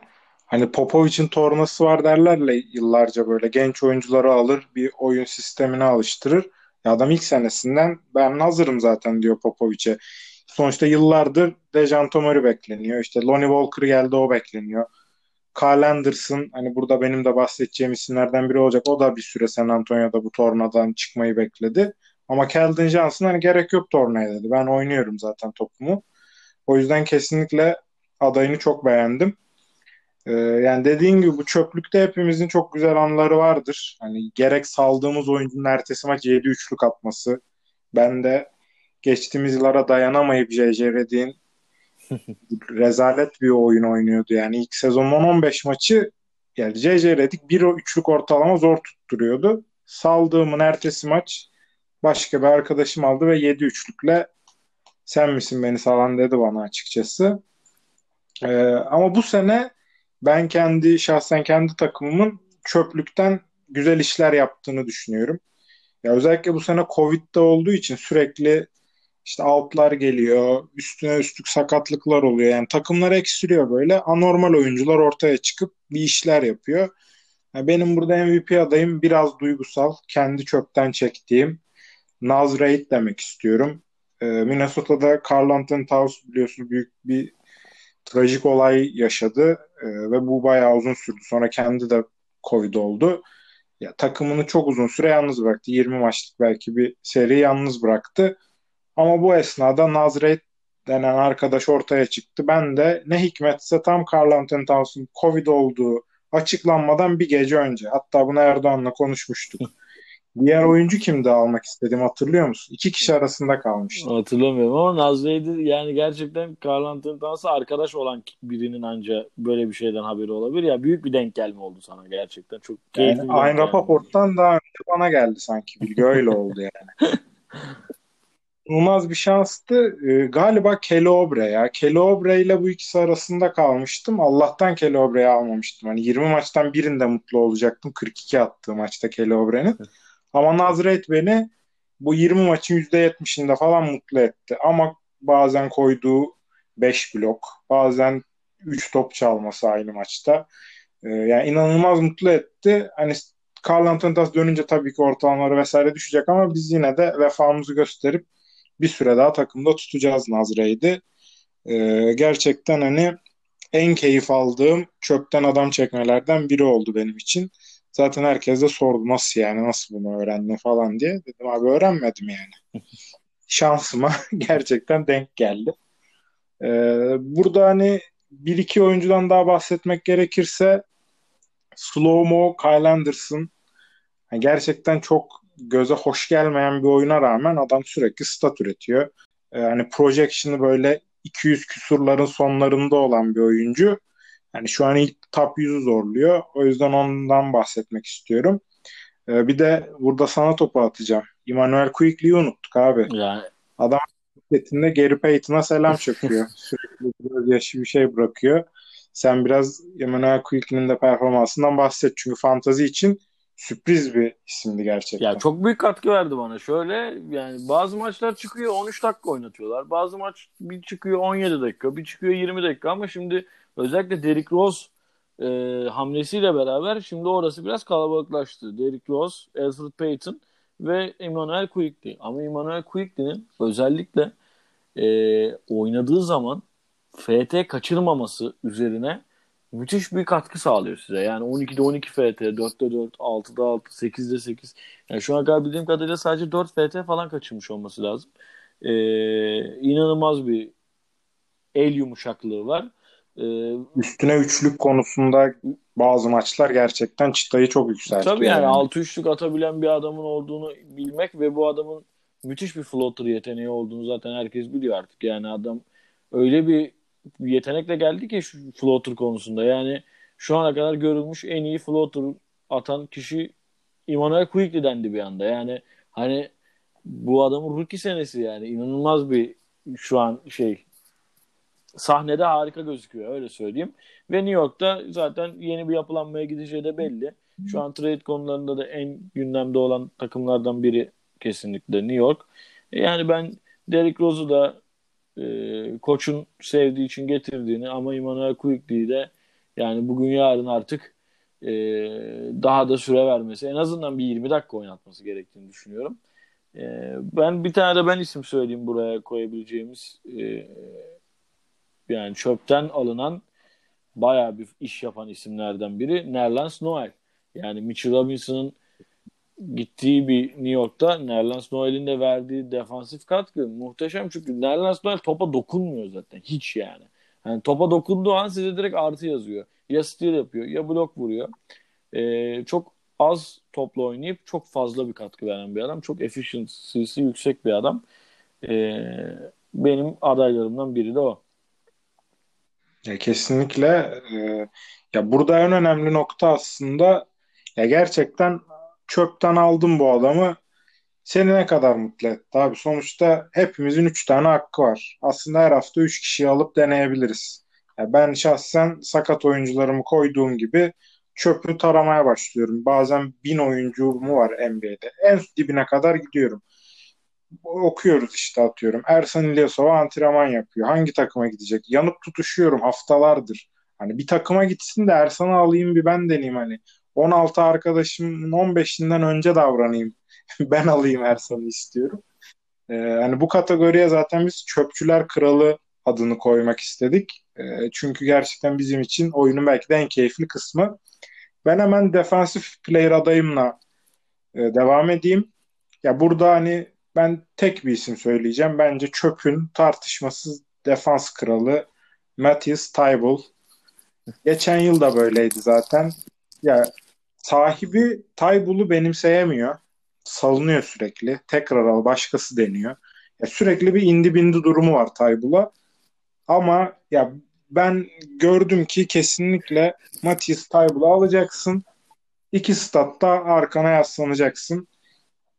hani Popovic'in tornası var derlerle yıllarca böyle genç oyuncuları alır bir oyun sistemine alıştırır. Ya adam ilk senesinden ben hazırım zaten diyor Popovic'e. Sonuçta yıllardır Dejan Tomori bekleniyor. İşte Lonnie Walker geldi o bekleniyor. Carl Anderson hani burada benim de bahsedeceğim isimlerden biri olacak. O da bir süre San Antonio'da bu tornadan çıkmayı bekledi. Ama Keldon Johnson hani gerek yok tornaya dedi. Ben oynuyorum zaten topumu. O yüzden kesinlikle adayını çok beğendim. Ee, yani dediğin gibi bu çöplükte hepimizin çok güzel anları vardır. Hani gerek saldığımız oyuncunun ertesi maç 7 üçlük atması. Ben de geçtiğimiz yıllara dayanamayıp JJ Redick'in rezalet bir oyun oynuyordu. Yani ilk sezonun 15 maçı yani JJ Redick bir üçlük ortalama zor tutturuyordu. Saldığımın ertesi maç başka bir arkadaşım aldı ve 7 üçlükle sen misin beni salan dedi bana açıkçası. Ee, ama bu sene ben kendi şahsen kendi takımımın çöplükten güzel işler yaptığını düşünüyorum. Ya özellikle bu sene Covid'de olduğu için sürekli işte outlar geliyor, üstüne üstlük sakatlıklar oluyor. Yani takımlar eksiliyor böyle. Anormal oyuncular ortaya çıkıp bir işler yapıyor. Yani benim burada MVP adayım biraz duygusal. Kendi çöpten çektiğim Naz Reid demek istiyorum. Ee, Minnesota'da Carl Anthony Towns biliyorsunuz büyük bir trajik olay yaşadı ee, ve bu bayağı uzun sürdü. Sonra kendi de Covid oldu. Ya takımını çok uzun süre yalnız bıraktı. 20 maçlık belki bir seri yalnız bıraktı. Ama bu esnada Nazret denen arkadaş ortaya çıktı. Ben de ne hikmetse tam Carl Anthony Towns'un Covid olduğu açıklanmadan bir gece önce. Hatta bunu Erdoğan'la konuşmuştuk. Diğer oyuncu kimdi almak istedim hatırlıyor musun? İki kişi arasında kalmıştı. Hatırlamıyorum ama Nazre'ydi yani gerçekten Carl Anthony Towns'a arkadaş olan birinin anca böyle bir şeyden haberi olabilir. Ya büyük bir denk gelme oldu sana gerçekten. Çok keyifli yani Aynı Rapaport'tan daha önce bana geldi sanki bilgi öyle oldu yani. inanılmaz bir şanstı. E, galiba Kelly Obre ya. Kelly Obre ile bu ikisi arasında kalmıştım. Allah'tan Kelly Obre'yi almamıştım. Hani 20 maçtan birinde mutlu olacaktım. 42 attığı maçta Kelly Obre'nin. Ama Nazret beni bu 20 maçın %70'inde falan mutlu etti. Ama bazen koyduğu 5 blok, bazen 3 top çalması aynı maçta. Ee, yani inanılmaz mutlu etti. Hani Carl Anthony dönünce tabii ki ortalamaları vesaire düşecek ama biz yine de vefamızı gösterip bir süre daha takımda tutacağız Nazre'ydi. Ee, gerçekten hani en keyif aldığım çöpten adam çekmelerden biri oldu benim için. Zaten herkes de sordu nasıl yani nasıl bunu öğrendin falan diye. Dedim abi öğrenmedim yani. Şansıma gerçekten denk geldi. Ee, burada hani bir iki oyuncudan daha bahsetmek gerekirse Slow Mo, Kyle Anderson yani gerçekten çok göze hoş gelmeyen bir oyuna rağmen adam sürekli stat üretiyor. Yani projection'ı böyle 200 küsurların sonlarında olan bir oyuncu. Yani şu an ilk top 100'ü zorluyor. O yüzden ondan bahsetmek istiyorum. Ee, bir de burada sana topu atacağım. Emmanuel Quickly'yi unuttuk abi. Yani... Adam setinde Gary Payton'a selam çöküyor. Sürekli biraz yaşı bir şey bırakıyor. Sen biraz Emmanuel Quickly'nin de performansından bahset. Çünkü fantazi için sürpriz bir isimdi gerçekten. Ya çok büyük katkı verdi bana. Şöyle yani bazı maçlar çıkıyor 13 dakika oynatıyorlar. Bazı maç bir çıkıyor 17 dakika, bir çıkıyor 20 dakika ama şimdi özellikle Derrick Rose e, hamlesiyle beraber şimdi orası biraz kalabalıklaştı. Derrick Rose, Alfred Payton ve Emmanuel Quickly. Ama Emmanuel Quickly'nin özellikle e, oynadığı zaman FT kaçırmaması üzerine müthiş bir katkı sağlıyor size. Yani 12'de 12 FT, 4'te 4, 6'da 6, 8'de 8. Yani şu an kadar bildiğim kadarıyla sadece 4 FT falan kaçırmış olması lazım. Ee, inanılmaz bir el yumuşaklığı var. Ee, Üstüne üçlük konusunda bazı maçlar gerçekten çıtayı çok yükseltiyor. Tabii yani, yani 6 üçlük atabilen bir adamın olduğunu bilmek ve bu adamın müthiş bir floater yeteneği olduğunu zaten herkes biliyor artık. Yani adam öyle bir yetenekle geldi ki şu floater konusunda. Yani şu ana kadar görülmüş en iyi floater atan kişi Emmanuel Quickly dendi bir anda. Yani hani bu adamın rookie senesi yani inanılmaz bir şu an şey sahnede harika gözüküyor öyle söyleyeyim. Ve New York'ta zaten yeni bir yapılanmaya gideceği de belli. Şu an trade konularında da en gündemde olan takımlardan biri kesinlikle New York. Yani ben Derrick Rose'u da e, koçun sevdiği için getirdiğini ama Emmanuel Quickly'i de yani bugün yarın artık e, daha da süre vermesi en azından bir 20 dakika oynatması gerektiğini düşünüyorum. E, ben bir tane de ben isim söyleyeyim buraya koyabileceğimiz e, yani çöpten alınan bayağı bir iş yapan isimlerden biri Nerlens Noel. Yani Mitchell Robinson'ın gittiği bir New York'ta Nerlens Noel'in de verdiği defansif katkı muhteşem çünkü Nerlens Noel topa dokunmuyor zaten hiç yani. Yani topa dokunduğu an size direkt artı yazıyor. Ya steal yapıyor ya blok vuruyor. Ee, çok az topla oynayıp çok fazla bir katkı veren bir adam. Çok efficiency'si yüksek bir adam. Ee, benim adaylarımdan biri de o. Ya kesinlikle e, ya burada en önemli nokta aslında ya gerçekten çöpten aldım bu adamı. Seni ne kadar mutlu etti abi? Sonuçta hepimizin 3 tane hakkı var. Aslında her hafta 3 kişiyi alıp deneyebiliriz. Yani ben şahsen sakat oyuncularımı koyduğum gibi çöpü taramaya başlıyorum. Bazen bin oyuncu mu var NBA'de. En dibine kadar gidiyorum. Okuyoruz işte atıyorum. Ersan İlyasova antrenman yapıyor. Hangi takıma gidecek? Yanıp tutuşuyorum haftalardır. Hani bir takıma gitsin de Ersan'ı alayım bir ben deneyeyim hani. 16 arkadaşımın 15'inden önce davranayım. ben alayım Ersan'ı istiyorum. Ee, hani bu kategoriye zaten biz çöpçüler kralı adını koymak istedik. Ee, çünkü gerçekten bizim için oyunun belki de en keyifli kısmı. Ben hemen defensif player adayımla e, devam edeyim. Ya burada hani ben tek bir isim söyleyeceğim. Bence çöpün tartışmasız defans kralı Matthias Tybul. Geçen yıl da böyleydi zaten. Ya sahibi Taybul'u benimseyemiyor. Salınıyor sürekli. Tekrar al başkası deniyor. Ya sürekli bir indi bindi durumu var Taybul'a. Ama ya ben gördüm ki kesinlikle Matias Taybul'u alacaksın. İki statta arkana yaslanacaksın.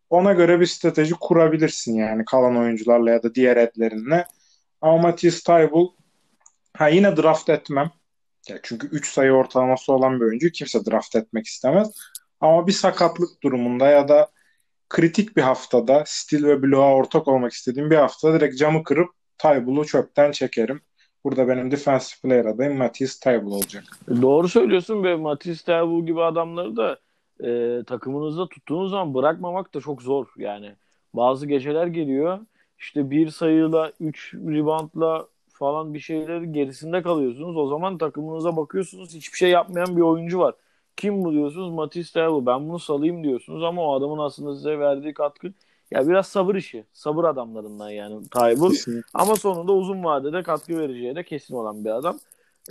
Ona göre bir strateji kurabilirsin yani kalan oyuncularla ya da diğer etlerinle. Ama Matias Taybul ha yine draft etmem. Ya çünkü 3 sayı ortalaması olan bir oyuncu kimse draft etmek istemez. Ama bir sakatlık durumunda ya da kritik bir haftada stil ve bloğa ortak olmak istediğim bir haftada direkt camı kırıp Taybul'u çöpten çekerim. Burada benim defensive player adayım Matisse Taybul olacak. Doğru söylüyorsun ve Matisse Taybul gibi adamları da e, takımınızda tuttuğunuz zaman bırakmamak da çok zor. Yani bazı geceler geliyor işte bir sayıyla, üç reboundla falan bir şeyleri gerisinde kalıyorsunuz. O zaman takımınıza bakıyorsunuz hiçbir şey yapmayan bir oyuncu var. Kim bu diyorsunuz? Matisse Taybul. Ben bunu salayım diyorsunuz ama o adamın aslında size verdiği katkı ya biraz sabır işi. Sabır adamlarından yani Taybul. Ama sonunda uzun vadede katkı vereceği de kesin olan bir adam.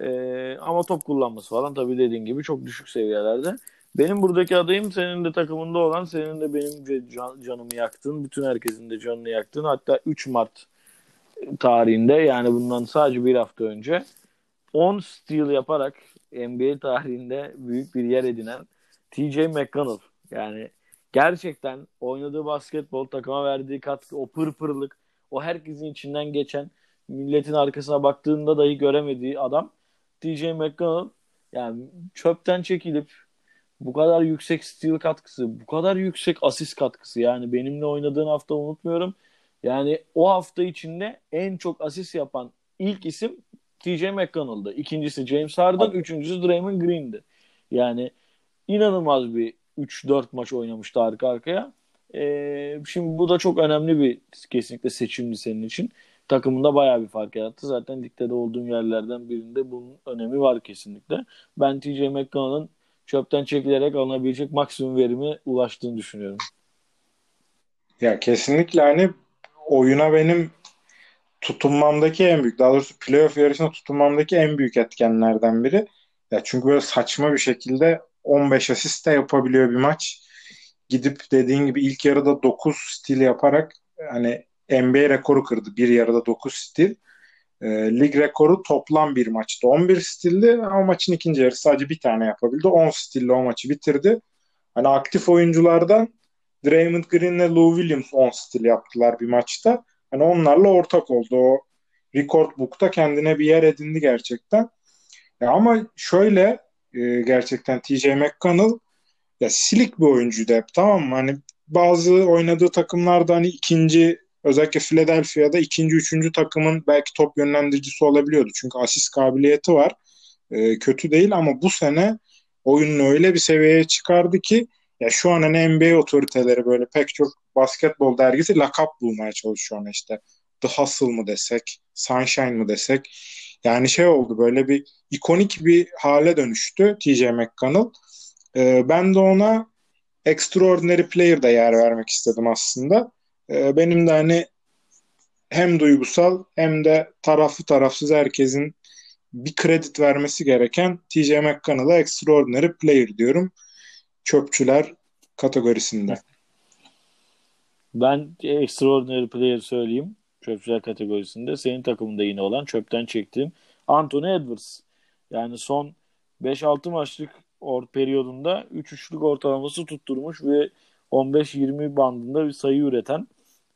Ee, ama top kullanması falan tabii dediğin gibi çok düşük seviyelerde. Benim buradaki adayım senin de takımında olan, senin de benim can, canımı yaktın. Bütün herkesin de canını yaktın. Hatta 3 Mart tarihinde yani bundan sadece bir hafta önce 10 steal yaparak NBA tarihinde büyük bir yer edinen TJ McConnell. Yani gerçekten oynadığı basketbol takıma verdiği katkı, o pırpırlık, o herkesin içinden geçen milletin arkasına baktığında dahi göremediği adam TJ McConnell yani çöpten çekilip bu kadar yüksek steal katkısı, bu kadar yüksek asist katkısı yani benimle oynadığın hafta unutmuyorum. Yani o hafta içinde en çok asist yapan ilk isim TJ McConnell'dı. İkincisi James Harden, üçüncüsü Draymond Green'di. Yani inanılmaz bir 3-4 maç oynamıştı arka arkaya. Ee, şimdi bu da çok önemli bir kesinlikle seçimdi senin için. Takımında bayağı bir fark yarattı. Zaten dikte olduğun yerlerden birinde bunun önemi var kesinlikle. Ben TJ McConnell'ın çöpten çekilerek alınabilecek maksimum verimi ulaştığını düşünüyorum. Ya kesinlikle hani oyuna benim tutunmamdaki en büyük, daha doğrusu playoff yarışına tutunmamdaki en büyük etkenlerden biri. Ya çünkü böyle saçma bir şekilde 15 asist de yapabiliyor bir maç. Gidip dediğin gibi ilk yarıda 9 stil yaparak hani NBA rekoru kırdı. Bir yarıda 9 stil. E, lig rekoru toplam bir maçta 11 stildi ama maçın ikinci yarısı sadece bir tane yapabildi. 10 stille o maçı bitirdi. Hani aktif oyunculardan Draymond Green ile Lou Williams 10 stil yaptılar bir maçta. Hani onlarla ortak oldu. O record book'ta kendine bir yer edindi gerçekten. Ya ama şöyle e, gerçekten TJ McConnell ya silik bir oyuncuydu hep tamam mı? Hani bazı oynadığı takımlarda hani ikinci özellikle Philadelphia'da ikinci, üçüncü takımın belki top yönlendiricisi olabiliyordu. Çünkü asist kabiliyeti var. E, kötü değil ama bu sene oyununu öyle bir seviyeye çıkardı ki ya şu an hani NBA otoriteleri böyle pek çok basketbol dergisi lakap bulmaya çalışıyor ona işte. The Hustle mı desek, Sunshine mı desek. Yani şey oldu böyle bir ikonik bir hale dönüştü TJ McConnell. Ee, ben de ona Extraordinary Player'da yer vermek istedim aslında. Ee, benim de hani hem duygusal hem de taraflı tarafsız herkesin bir kredi vermesi gereken TJ McConnell'a Extraordinary Player diyorum. Çöpçüler kategorisinde. Ben Extraordinary Player söyleyeyim. Çöpçüler kategorisinde. Senin takımında yine olan çöpten çektiğim Anthony Edwards. Yani son 5-6 maçlık or periyodunda 3 üçlük ortalaması tutturmuş ve 15-20 bandında bir sayı üreten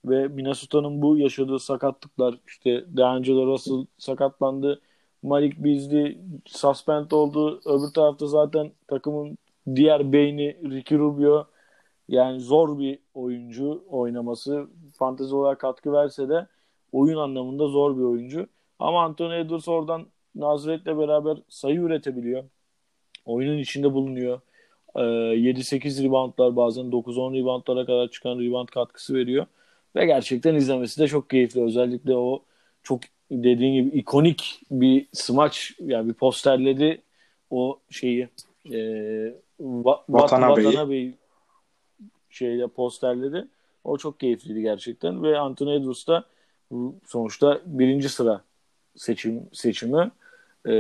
ve Minnesota'nın bu yaşadığı sakatlıklar işte D'Angelo Russell sakatlandı. Malik Beasley suspend oldu. Öbür tarafta zaten takımın diğer beyni Ricky Rubio yani zor bir oyuncu oynaması. Fantezi olarak katkı verse de oyun anlamında zor bir oyuncu. Ama Anthony Edwards oradan Nazaret'le beraber sayı üretebiliyor. Oyunun içinde bulunuyor. Ee, 7-8 reboundlar bazen 9-10 reboundlara kadar çıkan rebound katkısı veriyor. Ve gerçekten izlemesi de çok keyifli. Özellikle o çok dediğin gibi ikonik bir smaç yani bir posterledi o şeyi e, va, Vatana Bey şeyle posterledi. O çok keyifliydi gerçekten ve Anthony Edwards da sonuçta birinci sıra seçim seçimi. E,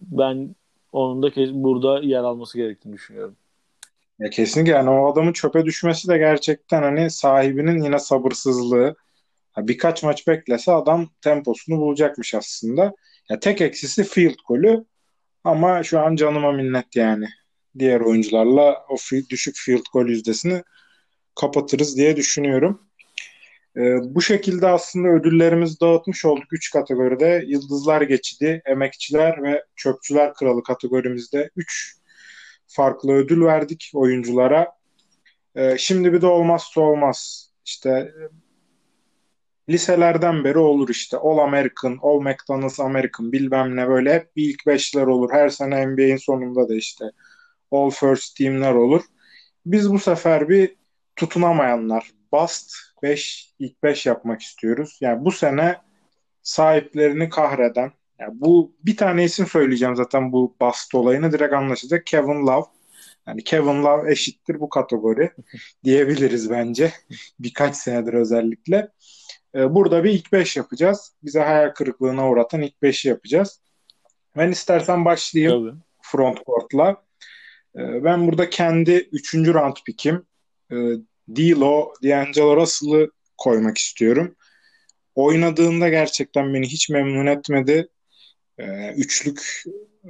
ben onun da burada yer alması gerektiğini düşünüyorum. Ya kesinlikle yani o adamın çöpe düşmesi de gerçekten hani sahibinin yine sabırsızlığı. birkaç maç beklese adam temposunu bulacakmış aslında. Ya tek eksisi field golü ama şu an canıma minnet yani. Diğer oyuncularla o düşük field goal yüzdesini kapatırız diye düşünüyorum. Ee, bu şekilde aslında ödüllerimizi dağıtmış olduk 3 kategoride. Yıldızlar Geçidi, Emekçiler ve Çöpçüler Kralı kategorimizde 3 farklı ödül verdik oyunculara. Ee, şimdi bir de olmazsa olmaz. İşte e, liselerden beri olur işte. All American, All McDonald's American bilmem ne böyle hep ilk beşler olur. Her sene NBA'in sonunda da işte All First Team'ler olur. Biz bu sefer bir tutunamayanlar, Bust 5, ilk 5 yapmak istiyoruz. Yani bu sene sahiplerini kahreden, yani bu bir tane isim söyleyeceğim zaten bu Bust olayını direkt anlaşılacak. Kevin Love. Yani Kevin Love eşittir bu kategori diyebiliriz bence. Birkaç senedir özellikle. Ee, burada bir ilk 5 yapacağız. Bize hayal kırıklığına uğratan ilk 5'i yapacağız. Ben istersen başlayayım Tabii. front court'la. Ee, ben burada kendi 3. round pick'im e, D'Lo, D'Angelo Russell'ı koymak istiyorum. Oynadığında gerçekten beni hiç memnun etmedi. Ee, üçlük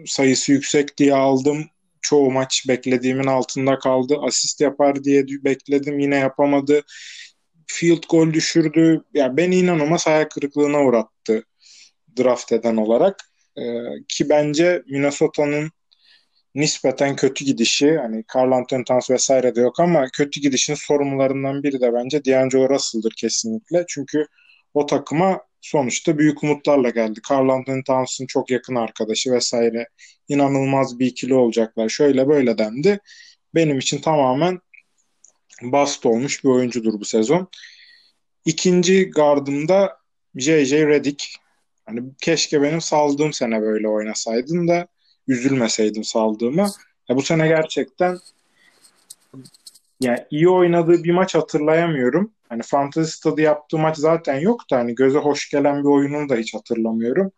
sayısı yüksek diye aldım. Çoğu maç beklediğimin altında kaldı. Asist yapar diye bekledim yine yapamadı. Field goal düşürdü. Ya beni inanılmaz hayal kırıklığına uğrattı draft eden olarak. Ee, ki bence Minnesota'nın nispeten kötü gidişi hani Carl Anthony Towns vesaire de yok ama kötü gidişin sorumlularından biri de bence D'Angelo Russell'dır kesinlikle. Çünkü o takıma sonuçta büyük umutlarla geldi. Carl Anthony Towns'ın çok yakın arkadaşı vesaire inanılmaz bir ikili olacaklar. Şöyle böyle dendi. Benim için tamamen bast olmuş bir oyuncudur bu sezon. İkinci gardımda J.J. Redick. Hani keşke benim saldığım sene böyle oynasaydın da üzülmeseydim saldığıma. Ya bu sene gerçekten yani iyi oynadığı bir maç hatırlayamıyorum. Hani Fantasy Stadı yaptığı maç zaten yok da hani göze hoş gelen bir oyununu da hiç hatırlamıyorum.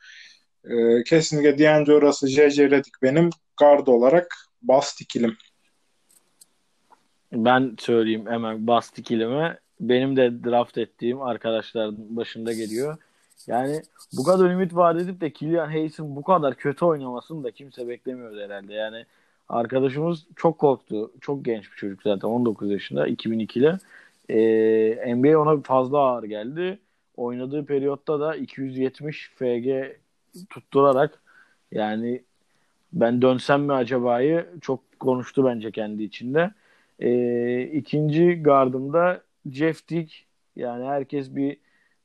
Ee, kesinlikle D'Angelo Russell, J.J. Redick benim guard olarak bast ikilim. Ben söyleyeyim hemen bast ikilimi. Benim de draft ettiğim arkadaşların başında geliyor. Yani bu kadar ümit vaat edip de Kylian Hayes'in bu kadar kötü oynamasını da kimse beklemiyordu herhalde. Yani arkadaşımız çok korktu. Çok genç bir çocuk zaten 19 yaşında 2002'li. Ee, NBA ona fazla ağır geldi. oynadığı periyotta da 270 FG tutturarak yani ben dönsem mi acaba'yı çok konuştu bence kendi içinde. E, ikinci gardımda Jeff Dick yani herkes bir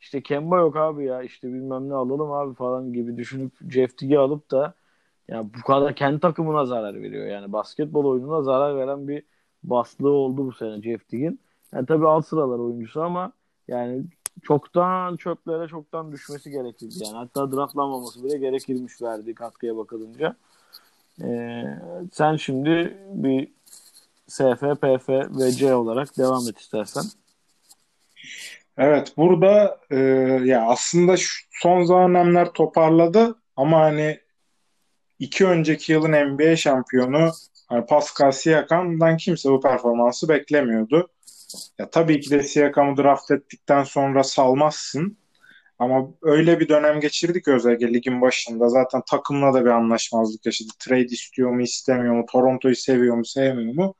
işte Kemba yok abi ya işte bilmem ne alalım abi falan gibi düşünüp Jeff Dick'i alıp da yani bu kadar kendi takımına zarar veriyor. Yani basketbol oyununa zarar veren bir baslığı oldu bu sene Jeff Dick'in. Yani tabii alt sıralar oyuncusu ama yani çoktan çöplere çoktan düşmesi gerekirdi. Yani hatta draftlanmaması bile gerekirmiş verdiği katkıya bakılınca. Ee, sen şimdi bir SF, PF ve C olarak devam et istersen. Evet burada e, ya aslında şu son zamanlar toparladı ama hani iki önceki yılın NBA şampiyonu yani Pascal Siakam'dan kimse bu performansı beklemiyordu. Ya tabii ki de Siakam'ı draft ettikten sonra salmazsın. Ama öyle bir dönem geçirdik özellikle ligin başında. Zaten takımla da bir anlaşmazlık yaşadı. Trade istiyor mu, istemiyor mu, Toronto'yu seviyor mu, sevmiyor mu?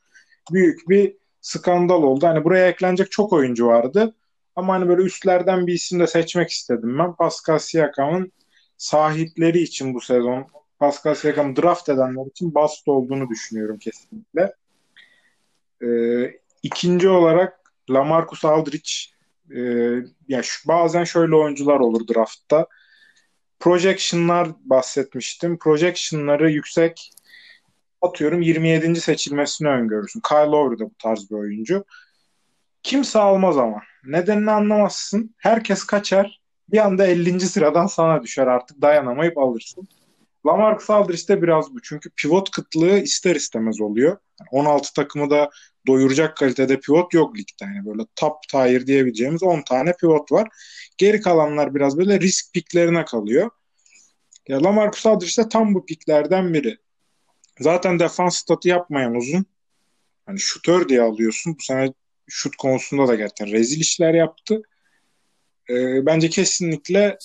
Büyük bir skandal oldu. Hani buraya eklenecek çok oyuncu vardı. Ama hani böyle üstlerden bir isim de seçmek istedim ben. Pascal Siakam'ın sahipleri için bu sezon Pascal Siakam draft edenler için bast olduğunu düşünüyorum kesinlikle. Ee, ikinci olarak Lamarcus Aldridge e, ya şu, bazen şöyle oyuncular olur draftta. Projection'lar bahsetmiştim. Projection'ları yüksek atıyorum 27. seçilmesini öngörürsün. Kyle Lowry de bu tarz bir oyuncu. Kimse almaz ama. Nedenini anlamazsın. Herkes kaçar. Bir anda 50. sıradan sana düşer artık dayanamayıp alırsın. Lamarcus Aldridge'de biraz bu. Çünkü pivot kıtlığı ister istemez oluyor. 16 takımı da doyuracak kalitede pivot yok ligde. Yani böyle top tier diyebileceğimiz 10 tane pivot var. Geri kalanlar biraz böyle risk piklerine kalıyor. Ya Lamarcus Aldridge tam bu piklerden biri. Zaten defans statı yapmayan uzun. Hani şutör diye alıyorsun. Bu sene şut konusunda da gerçekten rezil işler yaptı. Ee, bence kesinlikle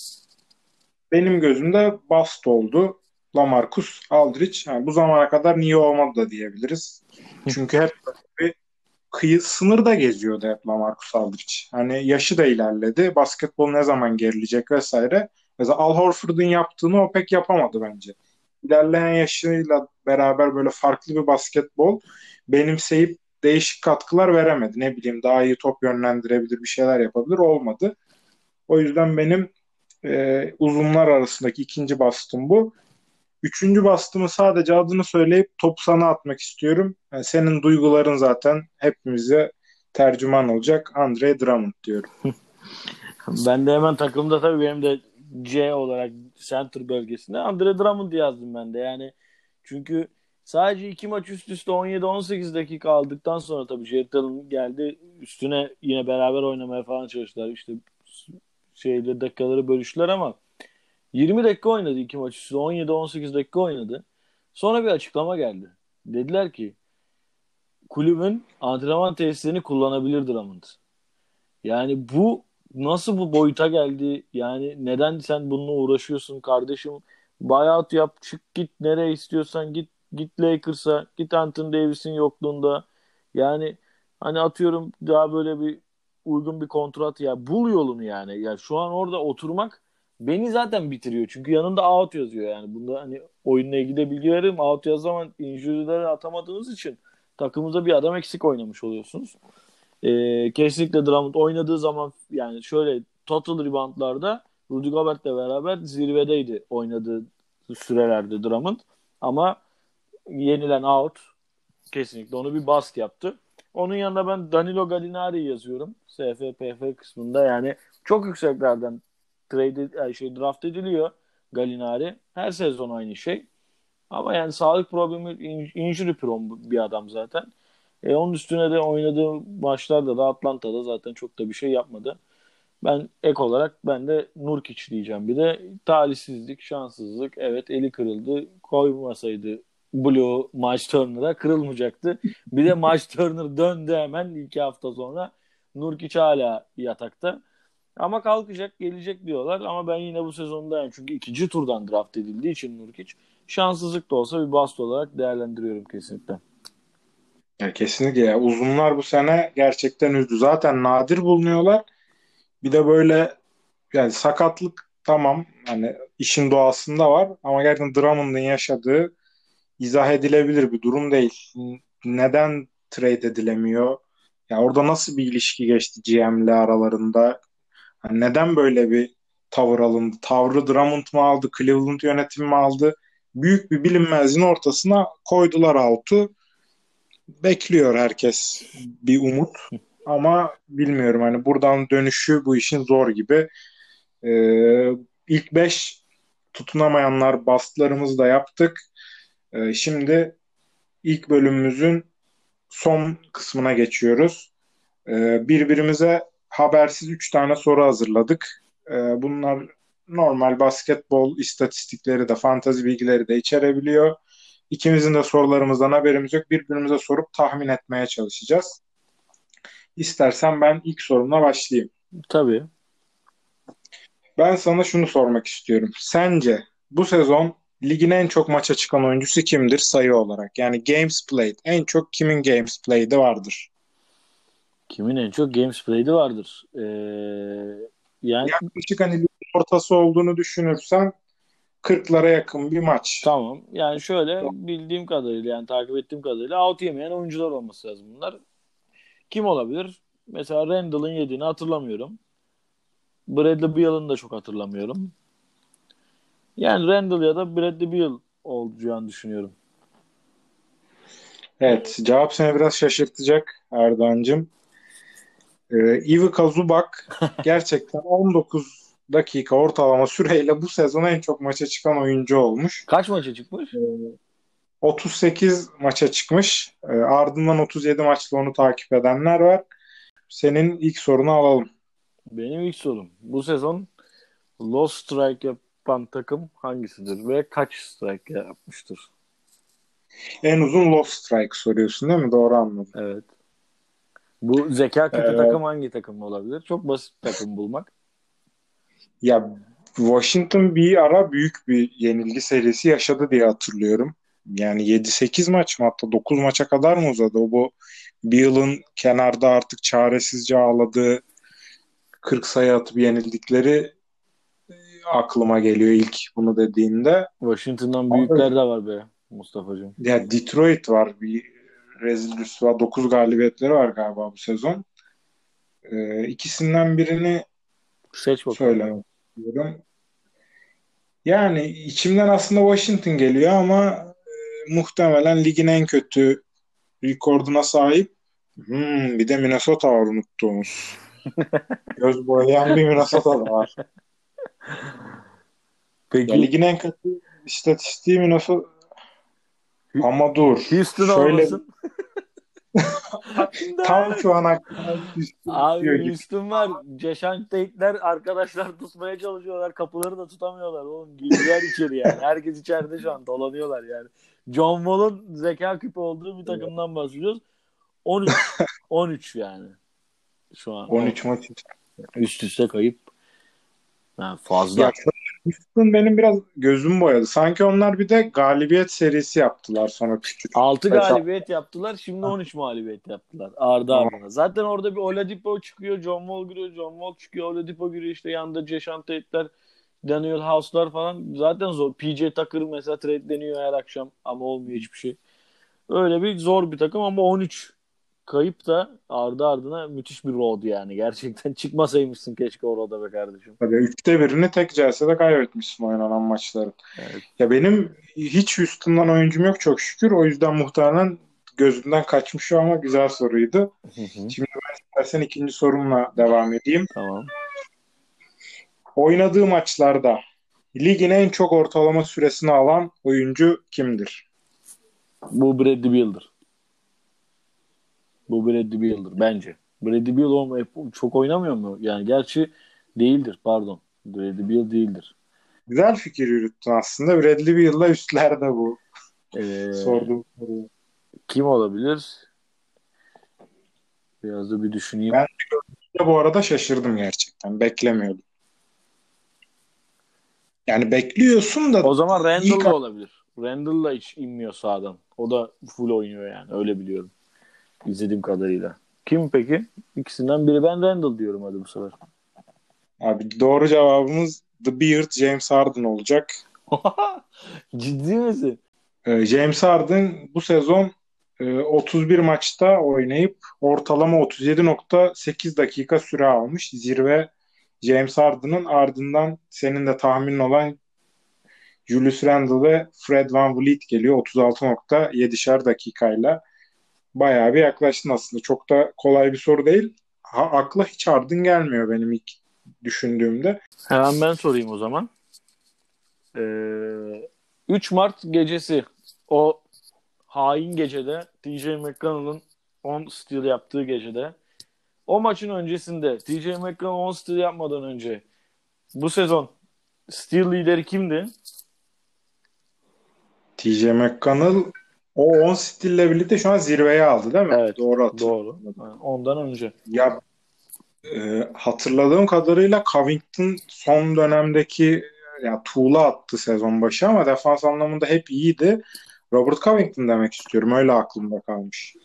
benim gözümde bast oldu. Lamarcus Aldridge. Yani bu zamana kadar niye olmadı da diyebiliriz. Çünkü hep bir kıyı sınırda geziyordu hep Lamarcus Aldridge. Hani yaşı da ilerledi. Basketbol ne zaman gerilecek vesaire. Mesela Al Horford'un yaptığını o pek yapamadı bence. İlerleyen yaşıyla beraber böyle farklı bir basketbol benimseyip değişik katkılar veremedi. Ne bileyim daha iyi top yönlendirebilir, bir şeyler yapabilir. Olmadı. O yüzden benim e, uzunlar arasındaki ikinci bastım bu. Üçüncü bastımı sadece adını söyleyip topu sana atmak istiyorum. Yani senin duyguların zaten hepimize tercüman olacak. Andre Drummond diyorum. ben de hemen takımda tabii benim de C olarak center bölgesinde Andre Drummond yazdım ben de. Yani çünkü sadece iki maç üst üste 17-18 dakika aldıktan sonra tabii Jared geldi. Üstüne yine beraber oynamaya falan çalıştılar. İşte şeyle dakikaları bölüştüler ama 20 dakika oynadı iki maç üstü. 17-18 dakika oynadı. Sonra bir açıklama geldi. Dediler ki kulübün antrenman tesislerini kullanabilir Drummond. Yani bu nasıl bu boyuta geldi? Yani neden sen bununla uğraşıyorsun kardeşim? Buyout yap, çık git nereye istiyorsan git. Git Lakers'a, git Anthony Davis'in yokluğunda. Yani hani atıyorum daha böyle bir uygun bir kontrat ya bul yolunu yani. Ya şu an orada oturmak beni zaten bitiriyor. Çünkü yanında out yazıyor yani. Bunda hani oyunla ilgili de bilgi veririm. Out yaz zaman injury'leri atamadığınız için takımınıza bir adam eksik oynamış oluyorsunuz. Ee, kesinlikle Drummond oynadığı zaman yani şöyle total reboundlarda Rudy Gobert'le beraber zirvedeydi oynadığı sürelerde Drummond. Ama yenilen out kesinlikle onu bir bast yaptı. Onun yanında ben Danilo Gallinari yazıyorum. SFPF kısmında yani çok yükseklerden trade şey draft ediliyor Galinari. Her sezon aynı şey. Ama yani sağlık problemi injury prone bir adam zaten. E, onun üstüne de oynadığı maçlarda da Atlanta'da zaten çok da bir şey yapmadı. Ben ek olarak ben de Nurkic diyeceğim. Bir de talihsizlik, şanssızlık. Evet eli kırıldı. Koymasaydı Blue Miles Turner'a kırılmayacaktı. Bir de Miles Turner döndü hemen iki hafta sonra. Nurkic hala yatakta. Ama kalkacak, gelecek diyorlar. Ama ben yine bu sezonda yani çünkü ikinci turdan draft edildiği için Nurkic şanssızlık da olsa bir bast olarak değerlendiriyorum kesinlikle. Ya kesinlikle ya. Uzunlar bu sene gerçekten üzdü. Zaten nadir bulunuyorlar. Bir de böyle yani sakatlık tamam hani işin doğasında var ama gerçekten Drummond'un yaşadığı izah edilebilir bir durum değil. Neden trade edilemiyor? Ya orada nasıl bir ilişki geçti GM'le aralarında? Yani neden böyle bir tavır alındı? Tavrı Drummond mu aldı? Cleveland yönetimi mi aldı? Büyük bir bilinmezliğin ortasına koydular altı. Bekliyor herkes bir umut. Ama bilmiyorum hani buradan dönüşü bu işin zor gibi. Ee, ilk beş tutunamayanlar bastlarımızı da yaptık. Ee, şimdi ilk bölümümüzün son kısmına geçiyoruz. Ee, birbirimize habersiz üç tane soru hazırladık. Ee, bunlar normal basketbol istatistikleri de fantazi bilgileri de içerebiliyor. İkimizin de sorularımızdan haberimiz yok. Birbirimize sorup tahmin etmeye çalışacağız. İstersen ben ilk sorumla başlayayım. Tabii. Ben sana şunu sormak istiyorum. Sence bu sezon ligin en çok maça çıkan oyuncusu kimdir sayı olarak? Yani games played. En çok kimin games played'i vardır? Kimin en çok games played'i vardır? Ee, yani yaklaşık hani ortası olduğunu düşünürsen 40'lara yakın bir maç. Tamam. Yani şöyle bildiğim kadarıyla yani takip ettiğim kadarıyla out yemeyen oyuncular olması lazım bunlar. Kim olabilir? Mesela Randall'ın yediğini hatırlamıyorum. Bradley Beal'ın da çok hatırlamıyorum. Yani Randall ya da Bradley Beal olacağını düşünüyorum. Evet. Cevap seni biraz şaşırtacak Erdoğan'cığım. Ee, Ivica Zubak gerçekten 19 dakika ortalama süreyle bu sezon en çok maça çıkan oyuncu olmuş. Kaç maça çıkmış? Ee, 38 maça çıkmış. Ee, ardından 37 maçla onu takip edenler var. Senin ilk sorunu alalım. Benim ilk sorum. Bu sezon low strike yapan takım hangisidir ve kaç strike yapmıştır? En uzun low strike soruyorsun değil mi? Doğru anladım. Evet. Bu zeka kötü ee, takım hangi takım olabilir? Çok basit takım bulmak. Ya Washington bir ara büyük bir yenilgi serisi yaşadı diye hatırlıyorum. Yani 7-8 maç mı hatta 9 maça kadar mı uzadı? O bu bir yılın kenarda artık çaresizce ağladığı 40 sayı atıp yenildikleri aklıma geliyor ilk bunu dediğinde. Washington'dan büyükler de var be Mustafa'cığım. Ya Detroit var bir rezil rüsva 9 galibiyetleri var galiba bu sezon. Ee, ikisinden birini seç bakalım. Söylemek istiyorum. Yani içimden aslında Washington geliyor ama e, muhtemelen ligin en kötü rekorduna sahip. Hmm, bir de Minnesota var unuttuğumuz. Göz boyayan bir Minnesota var. Peki. Ya, ligin en kötü istatistiği Minnesota ama dur. Houston şöyle... olmasın. Tam şu an aklıma Abi Houston var. Jason Tate'ler arkadaşlar tutmaya çalışıyorlar. Kapıları da tutamıyorlar. Oğlum girdiler içeri yani. Herkes içeride şu an dolanıyorlar yani. John Wall'un zeka küpü olduğu bir takımdan bahsediyoruz. 13 13 yani. Şu an. 13 maç üst üste kayıp. Yani fazla. Ya, Houston benim biraz gözüm boyadı. Sanki onlar bir de galibiyet serisi yaptılar sonra küçük. 6 galibiyet yaptılar. Şimdi 13 mağlubiyet yaptılar. Arda ardına. Zaten orada bir Oladipo çıkıyor. John Wall giriyor. John Wall çıkıyor. Oladipo giriyor. işte yanında Jason Tate'ler Daniel House'lar falan. Zaten zor. PJ Tucker mesela trade deniyor her akşam. Ama olmuyor hiçbir şey. Öyle bir zor bir takım ama 13 kayıp da ardı ardına müthiş bir road yani. Gerçekten çıkmasaymışsın keşke orada be kardeşim. Tabii üçte birini tek celsede kaybetmişsin oynanan maçların. Evet. Ya benim hiç Houston'dan oyuncum yok çok şükür. O yüzden muhtemelen gözümden kaçmış ama güzel soruydu. Hı hı. Şimdi ben istersen ikinci sorumla devam edeyim. Tamam. Oynadığı maçlarda ligin en çok ortalama süresini alan oyuncu kimdir? Bu Bradley Beal'dır. Bu Bradley Beal'dır bence. Bradley Beal çok oynamıyor mu? Yani gerçi değildir pardon. Bradley Beal değildir. Güzel fikir yürüttün aslında. Bradley Beal'la üstlerde bu. Ee, Sordum. Kim olabilir? Biraz da bir düşüneyim. Ben de bu arada şaşırdım gerçekten. Beklemiyordum. Yani bekliyorsun da o zaman Randall da olabilir. Randall da hiç inmiyor sağdan. O da full oynuyor yani. Öyle biliyorum. İzlediğim kadarıyla. Kim peki? İkisinden biri ben Randall diyorum hadi bu sefer. Abi doğru cevabımız The Beard James Harden olacak. Ciddi misin? Ee, James Harden bu sezon 31 e, maçta oynayıp ortalama 37.8 dakika süre almış. Zirve James Harden'ın ardından senin de tahminin olan Julius Randle ve Fred Van Vliet geliyor 36.7'şer dakikayla. Bayağı bir yaklaştın aslında. Çok da kolay bir soru değil. Ha, akla hiç Harden gelmiyor benim ilk düşündüğümde. Hemen ben sorayım o zaman. Ee, 3 Mart gecesi o hain gecede TJ McConnell'ın 10 steal yaptığı gecede o maçın öncesinde TJ McConnell 10 steal yapmadan önce bu sezon steal lideri kimdi? TJ McConnell o 10 stille birlikte şu an zirveye aldı değil mi? Evet. Doğru hatırladım. Doğru. ondan önce. Ya e, hatırladığım kadarıyla Covington son dönemdeki yani tuğla attı sezon başı ama defans anlamında hep iyiydi. Robert Covington demek istiyorum. Öyle aklımda kalmış.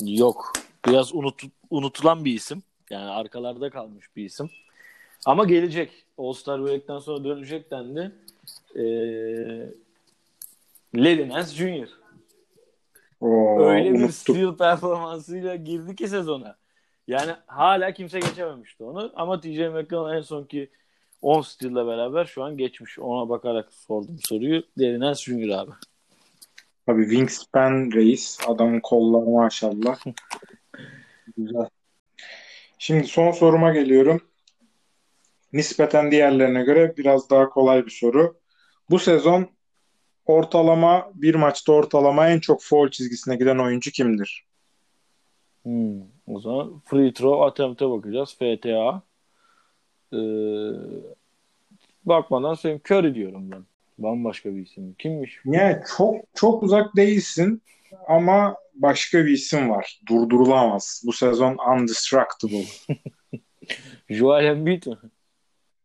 Yok. Biraz unut, unutulan bir isim. Yani arkalarda kalmış bir isim. Ama gelecek. All-Star Break'ten sonra dönecek dendi. Ee, Larry Nance Jr. Oo, Öyle unuttum. bir steal performansıyla girdi ki sezona. Yani hala kimse geçememişti onu. Ama TJ McConnell en sonki 10 steal'le beraber şu an geçmiş. Ona bakarak sordum soruyu. Nance Jr. abi. Tabii Wingspan reis. Adamın kolları maşallah. Güzel. Şimdi son soruma geliyorum. Nispeten diğerlerine göre biraz daha kolay bir soru. Bu sezon ortalama bir maçta ortalama en çok foul çizgisine giden oyuncu kimdir? Hmm, o zaman free throw attempt'e bakacağız. FTA. Ee, bakmadan söyleyeyim. Curry diyorum ben. Bambaşka bir isim. Kimmiş? Yani çok çok uzak değilsin ama başka bir isim var. Durdurulamaz. Bu sezon undestructible. Joel Embiid mi?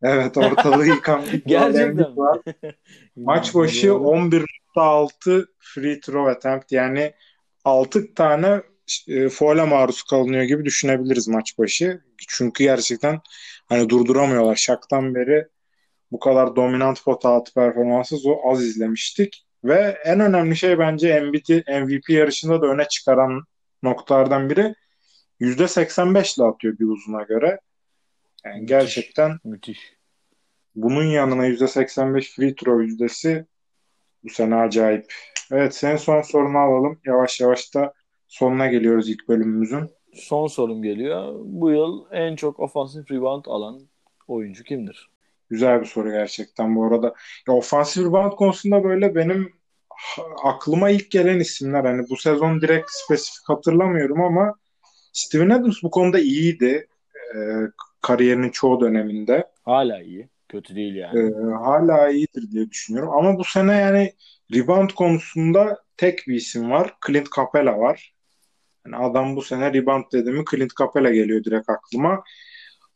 Evet ortalığı yıkan bir Gerçekten var. Maç başı 11.6 free throw attempt yani 6 tane e, foul'e maruz kalınıyor gibi düşünebiliriz maç başı. Çünkü gerçekten hani durduramıyorlar. Şak'tan beri bu kadar dominant pota altı performansı az izlemiştik. Ve en önemli şey bence MVP, MVP yarışında da öne çıkaran noktalardan biri %85 ile atıyor bir uzuna göre. Yani müthiş, gerçekten müthiş. Bunun yanına %85 free throw yüzdesi bu sene acayip. Evet senin son sorunu alalım. Yavaş yavaş da sonuna geliyoruz ilk bölümümüzün. Son sorum geliyor. Bu yıl en çok ofansif rebound alan oyuncu kimdir? Güzel bir soru gerçekten bu arada. Ya ofansif rebound konusunda böyle benim aklıma ilk gelen isimler hani bu sezon direkt spesifik hatırlamıyorum ama Steven Adams bu konuda iyiydi. E, kariyerinin çoğu döneminde. Hala iyi. Kötü değil yani. E, hala iyidir diye düşünüyorum. Ama bu sene yani rebound konusunda tek bir isim var. Clint Capela var. Yani adam bu sene rebound dedi mi Clint Capela geliyor direkt aklıma.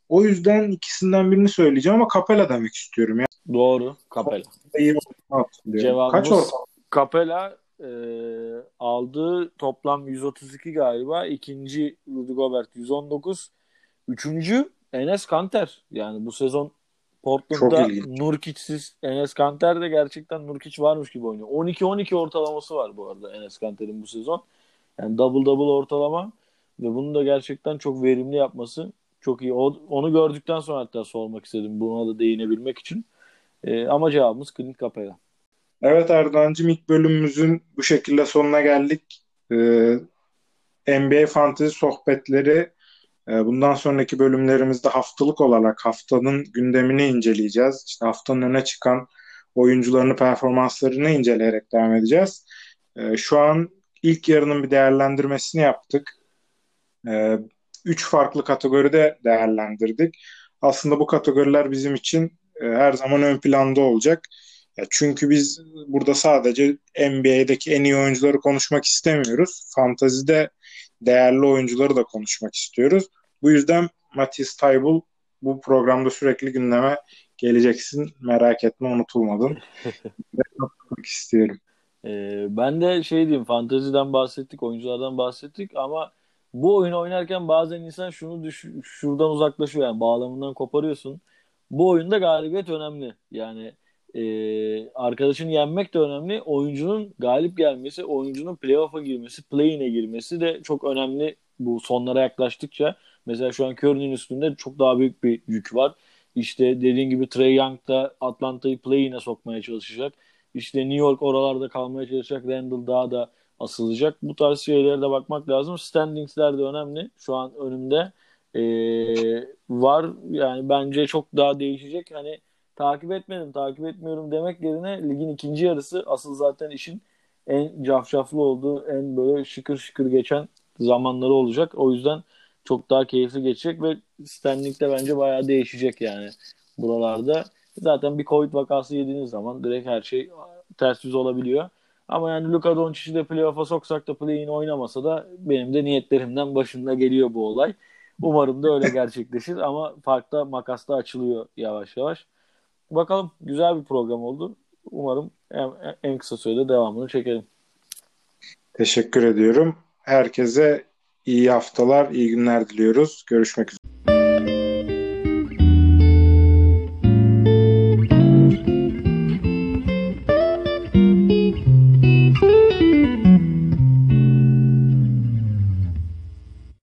O yüzden ikisinden birini söyleyeceğim ama Capela demek istiyorum. Yani. Doğru. Capela. Cevabımız Kaç ortalama? Capela e, aldığı toplam 132 galiba. İkinci Rudy Gobert 119. Üçüncü Enes Kanter. Yani bu sezon Portland'da Nurkic'siz Enes Kanter de gerçekten Nurkic varmış gibi oynuyor. 12-12 ortalaması var bu arada Enes Kanter'in bu sezon. Yani double double ortalama ve bunu da gerçekten çok verimli yapması çok iyi. O, onu gördükten sonra hatta sormak istedim. Buna da değinebilmek için. E, ama cevabımız Clint Capela. Evet Erdoğan'cığım ilk bölümümüzün bu şekilde sonuna geldik. Ee, NBA Fantasy sohbetleri bundan sonraki bölümlerimizde haftalık olarak haftanın gündemini inceleyeceğiz. İşte haftanın öne çıkan oyuncularını, performanslarını inceleyerek devam edeceğiz. E, şu an ilk yarının bir değerlendirmesini yaptık. E, üç farklı kategoride değerlendirdik. Aslında bu kategoriler bizim için e, her zaman ön planda olacak. Çünkü biz burada sadece NBA'deki en iyi oyuncuları konuşmak istemiyoruz. Fantazide değerli oyuncuları da konuşmak istiyoruz. Bu yüzden Matisse Taybul bu programda sürekli gündeme geleceksin. Merak etme unutulmadın. istiyorum. Ee, ben de şey diyeyim fanteziden bahsettik, oyunculardan bahsettik ama bu oyunu oynarken bazen insan şunu düş şuradan uzaklaşıyor yani bağlamından koparıyorsun. Bu oyunda galibiyet önemli. Yani e, arkadaşını yenmek de önemli. Oyuncunun galip gelmesi, oyuncunun playoff'a girmesi, play-in'e girmesi de çok önemli bu sonlara yaklaştıkça. Mesela şu an Curry'nin üstünde çok daha büyük bir yük var. İşte dediğin gibi Trey Young da Atlanta'yı play-in'e sokmaya çalışacak. İşte New York oralarda kalmaya çalışacak. Randall daha da asılacak. Bu tarz şeylere de bakmak lazım. Standings'ler de önemli. Şu an önümde ee, var. Yani bence çok daha değişecek. Hani takip etmedim, takip etmiyorum demek yerine ligin ikinci yarısı asıl zaten işin en cafcaflı olduğu, en böyle şıkır şıkır geçen zamanları olacak. O yüzden çok daha keyifli geçecek ve standing'de bence bayağı değişecek yani buralarda. Zaten bir Covid vakası yediğiniz zaman direkt her şey ters yüz olabiliyor. Ama yani Luka Doncic'i de playoff'a soksak da play-in oynamasa da benim de niyetlerimden başında geliyor bu olay. Umarım da öyle gerçekleşir ama farkta makasta açılıyor yavaş yavaş. Bakalım güzel bir program oldu. Umarım en, en kısa sürede devamını çekelim. Teşekkür ediyorum. Herkese iyi haftalar, iyi günler diliyoruz. Görüşmek üzere.